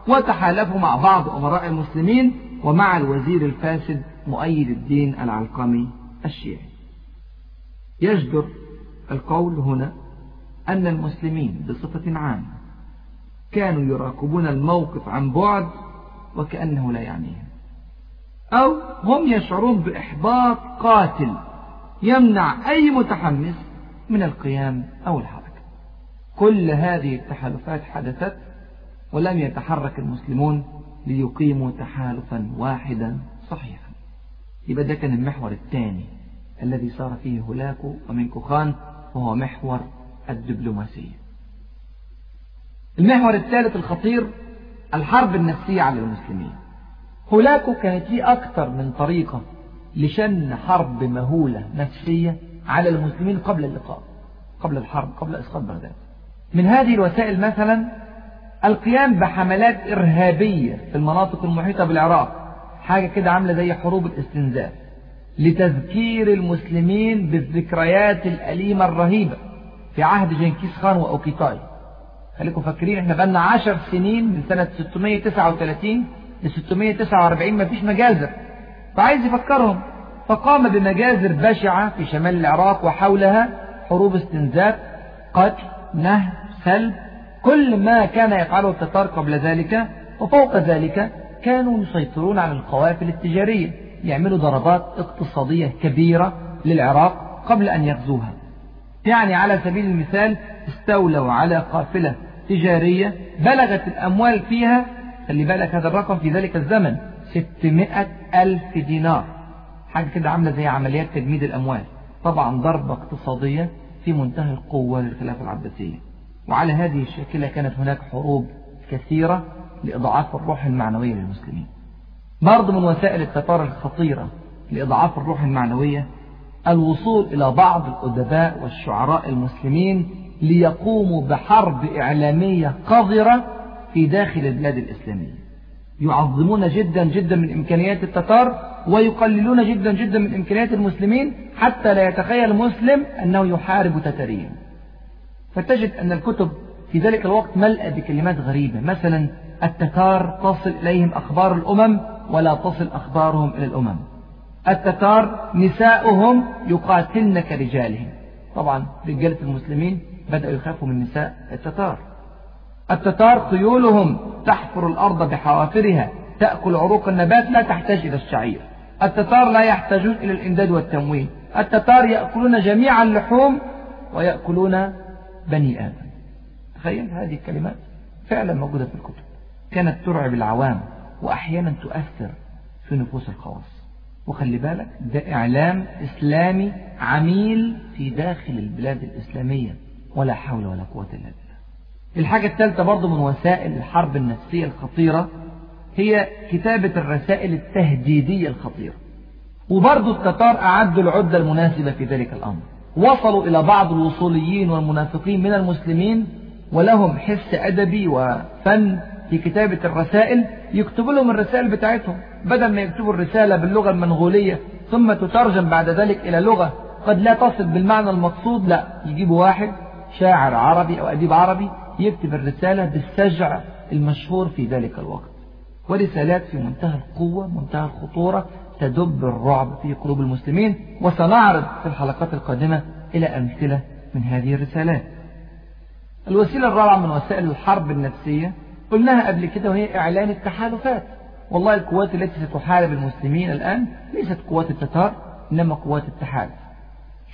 وتحالفوا مع بعض أمراء المسلمين ومع الوزير الفاسد مؤيد الدين العلقمي الشيعي. يجدر القول هنا أن المسلمين بصفة عامة كانوا يراقبون الموقف عن بعد وكأنه لا يعنيهم أو هم يشعرون بإحباط قاتل. يمنع أي متحمس من القيام أو الحركة. كل هذه التحالفات حدثت ولم يتحرك المسلمون ليقيموا تحالفا واحدا صحيحا. يبقى ده كان المحور الثاني الذي صار فيه هولاكو ومن كوخان وهو محور الدبلوماسية. المحور الثالث الخطير الحرب النفسية على المسلمين. هولاكو كانت ليه أكثر من طريقة لشن حرب مهولة نفسية على المسلمين قبل اللقاء قبل الحرب قبل إسقاط بغداد. من هذه الوسائل مثلا القيام بحملات إرهابية في المناطق المحيطة بالعراق حاجة كده عاملة زي حروب الاستنزاف لتذكير المسلمين بالذكريات الأليمة الرهيبة في عهد جنكيز خان وأوكيتاي. خليكم فاكرين إحنا بقالنا عشر سنين من سنة 639 ل 649 مفيش مجازر فعايز يفكرهم. فقام بمجازر بشعة في شمال العراق وحولها حروب استنزاف قتل نهب سلب كل ما كان يفعله التتار قبل ذلك وفوق ذلك كانوا يسيطرون على القوافل التجارية يعملوا ضربات اقتصادية كبيرة للعراق قبل أن يغزوها. يعني على سبيل المثال استولوا على قافلة تجارية بلغت الأموال فيها خلي بالك هذا الرقم في ذلك الزمن 600 ألف دينار. حاجة كده عاملة زي عمليات تجميد الأموال. طبعا ضربة اقتصادية في منتهى القوة للخلافة العباسية. وعلى هذه الشاكلة كانت هناك حروب كثيرة لإضعاف الروح المعنوية للمسلمين. برضو من وسائل التتار الخطيرة لإضعاف الروح المعنوية الوصول إلى بعض الأدباء والشعراء المسلمين ليقوموا بحرب إعلامية قذرة في داخل البلاد الإسلامية. يعظمون جدا جدا من إمكانيات التتار ويقللون جدا جدا من إمكانيات المسلمين حتى لا يتخيل المسلم أنه يحارب تتريا فتجد أن الكتب في ذلك الوقت ملأ بكلمات غريبة مثلا التتار تصل إليهم أخبار الأمم ولا تصل أخبارهم إلى الأمم. التتار نساؤهم يقاتلن كرجالهم. طبعا رجالة المسلمين بدأوا يخافوا من نساء التتار. التتار خيولهم تحفر الأرض بحوافرها تأكل عروق النبات لا تحتاج إلى الشعير. التتار لا يحتاجون إلى الإمداد والتموين. التتار يأكلون جميع اللحوم ويأكلون بني آدم. تخيل هذه الكلمات فعلا موجودة في الكتب. كانت ترعب العوام وأحيانا تؤثر في نفوس الخواص. وخلي بالك ده إعلام إسلامي عميل في داخل البلاد الإسلامية. ولا حول ولا قوة إلا بالله. الحاجة الثالثة برضو من وسائل الحرب النفسية الخطيرة هي كتابة الرسائل التهديدية الخطيرة. وبرضو التتار أعدوا العدة المناسبة في ذلك الأمر. وصلوا إلى بعض الوصوليين والمنافقين من المسلمين ولهم حس أدبي وفن في كتابة الرسائل يكتبوا لهم الرسائل بتاعتهم. بدل ما يكتبوا الرسالة باللغة المنغولية ثم تترجم بعد ذلك إلى لغة قد لا تصل بالمعنى المقصود لا يجيبوا واحد شاعر عربي أو أديب عربي يكتب الرسالة بالسجع المشهور في ذلك الوقت. ورسالات في منتهى القوة منتهى الخطورة تدب الرعب في قلوب المسلمين. وسنعرض في الحلقات القادمة إلى أمثلة من هذه الرسالات. الوسيلة الرابعة من وسائل الحرب النفسية. قلناها قبل كده وهي إعلان التحالفات. والله القوات التي ستحارب المسلمين الآن ليست قوات التتار إنما قوات التحالف.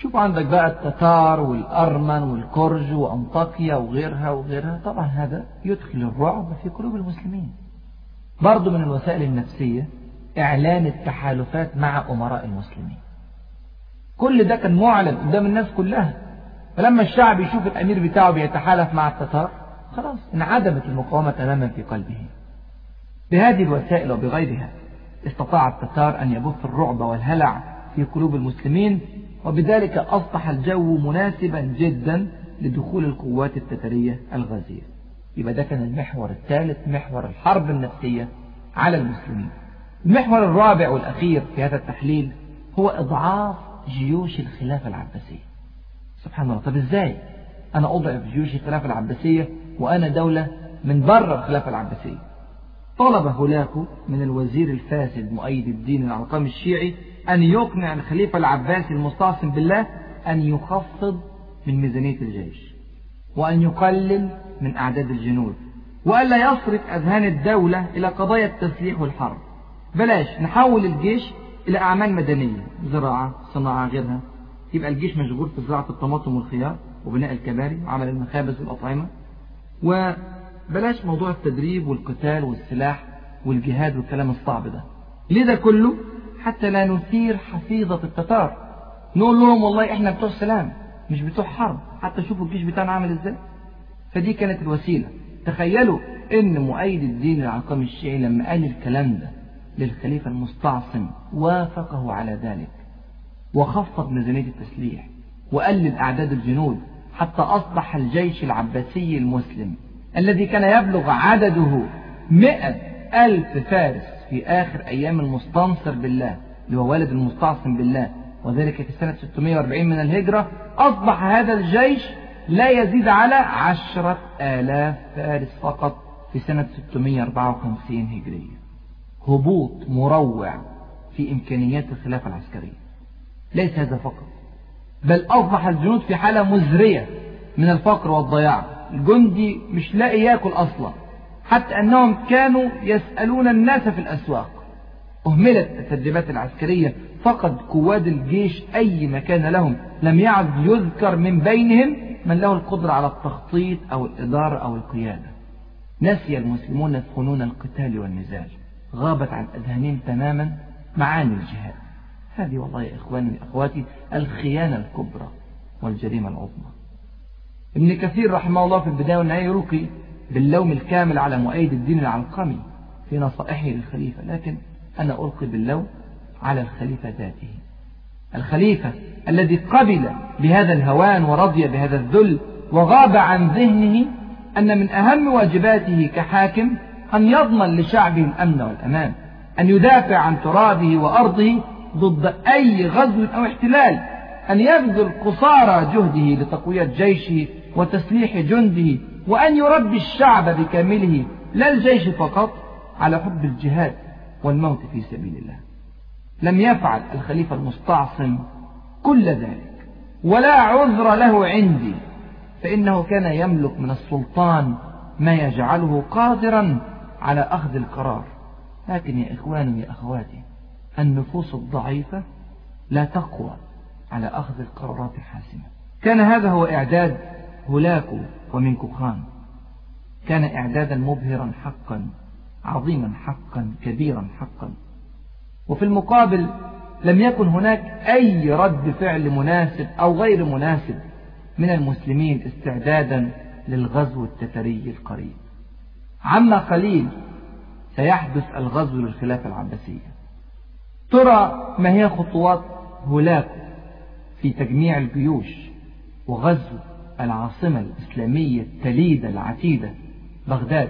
شوف عندك بقى التتار والأرمن والكرج وأنطاكيا وغيرها وغيرها. طبعا هذا يدخل الرعب في قلوب المسلمين. برضو من الوسائل النفسية إعلان التحالفات مع أمراء المسلمين. كل ده كان معلن قدام الناس كلها. فلما الشعب يشوف الأمير بتاعه بيتحالف مع التتار خلاص انعدمت المقاومة تماما في قلبه. بهذه الوسائل وبغيرها استطاع التتار أن يبث الرعب والهلع في قلوب المسلمين وبذلك أصبح الجو مناسبا جدا لدخول القوات التترية الغازية. يبقى ده كان المحور الثالث محور الحرب النفسية على المسلمين. المحور الرابع والأخير في هذا التحليل هو إضعاف جيوش الخلافة العباسية. سبحان الله. طب إزاي؟ أنا أضعف جيوش الخلافة العباسية وأنا دولة من بره الخلافة العباسية. طلب هولاكو من الوزير الفاسد مؤيد الدين العرقام الشيعي أن يقنع الخليفة العباسي المستعصم بالله أن يخفض من ميزانية الجيش وأن يقلل من أعداد الجنود وألا يصرف أذهان الدولة إلى قضايا التسليح والحرب. بلاش نحول الجيش إلى أعمال مدنية زراعة صناعة غيرها. يبقى الجيش مشغول في زراعة الطماطم والخيار وبناء الكباري وعمل المخابز والأطعمة. وبلاش موضوع التدريب والقتال والسلاح والجهاد والكلام الصعب ده. ليه ده كله؟ حتى لا نثير حفيظة التتار. نقول لهم والله إحنا بتوع سلام مش بتوع حرب. حتى شوفوا الجيش بتاعنا عامل إزاي. فدي كانت الوسيلة. تخيلوا إن مؤيد الدين العقام الشيعي لما قال الكلام ده للخليفة المستعصم وافقه على ذلك وخفض ميزانية التسليح وقلل أعداد الجنود حتى أصبح الجيش العباسي المسلم الذي كان يبلغ عدده مئة ألف فارس. في آخر أيام المستنصر بالله اللي هو والد المستعصم بالله. وذلك في سنة 640 من الهجرة. أصبح هذا الجيش لا يزيد على عشرة آلاف فارس فقط في سنة 654 هجرية. هبوط مروع في إمكانيات الخلافة العسكرية. ليس هذا فقط بل أصبح الجنود في حالة مزرية من الفقر والضياع. الجندي مش لاقي ياكل أصلا. حتى أنهم كانوا يسألون الناس في الأسواق. أهملت التدريبات العسكرية فقد قواد الجيش أي مكان لهم. لم يعد يذكر من بينهم من له القدرة على التخطيط أو الإدارة أو القيادة. نسي المسلمون فنون القتال والنزال. غابت عن أذهانهم تماما معاني الجهاد. هذه والله يا إخواني وأخواتي الخيانة الكبرى والجريمة العظمى. ابن كثير رحمه الله في البداية والنهاية يلقي باللوم الكامل على مؤيد الدين العلقمي في نصائحه للخليفة لكن أنا ألقي باللوم على الخليفة ذاته. الخليفة الذي قبل بهذا الهوان ورضي بهذا الذل وغاب عن ذهنه أن من أهم واجباته كحاكم أن يضمن لشعبه الأمن والأمان أن يدافع عن ترابه وأرضه ضد أي غزو أو احتلال أن يبذل قصارى جهده لتقوية جيشه وتسليح جنده وأن يربي الشعب بكامله لا الجيش فقط على حب الجهاد والموت في سبيل الله. لم يفعل الخليفة المستعصم كل ذلك ولا عذر له عندي فإنه كان يملك من السلطان ما يجعله قادرا على أخذ القرار. لكن يا إخواني يا أخواتي النفوس الضعيفة لا تقوى على أخذ القرارات الحاسمة. كان هذا هو إعداد هولاكو ومنكو خان. كان إعدادا مبهرا حقا عظيما حقا كبيرا حقا. وفي المقابل لم يكن هناك أي رد فعل مناسب أو غير مناسب من المسلمين استعدادا للغزو التتري القريب. عما قليل سيحدث الغزو للخلافة العباسية. ترى ما هي خطوات هولاكو في تجميع الجيوش وغزو العاصمة الإسلامية التليدة العتيدة بغداد.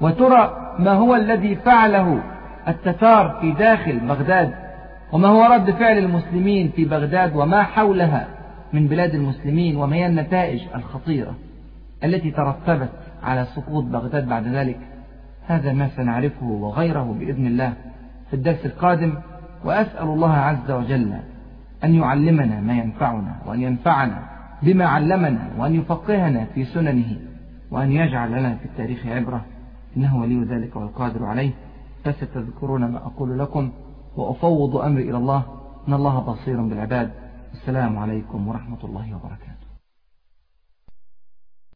وترى ما هو الذي فعله التتار في داخل بغداد وما هو رد فعل المسلمين في بغداد وما حولها من بلاد المسلمين وما هي النتائج الخطيرة التي ترتبت على سقوط بغداد بعد ذلك. هذا ما سنعرفه وغيره بإذن الله في الدرس القادم. وأسأل الله عز وجل أن يعلمنا ما ينفعنا وأن ينفعنا بما علمنا وأن يفقهنا في سننه وأن يجعل لنا في التاريخ عبرة. إنه ولي ذلك والقادر عليه. فستذكرون ما أقول لكم وأفوض أمري إلى الله إن الله بصير بالعباد. السلام عليكم ورحمة الله وبركاته.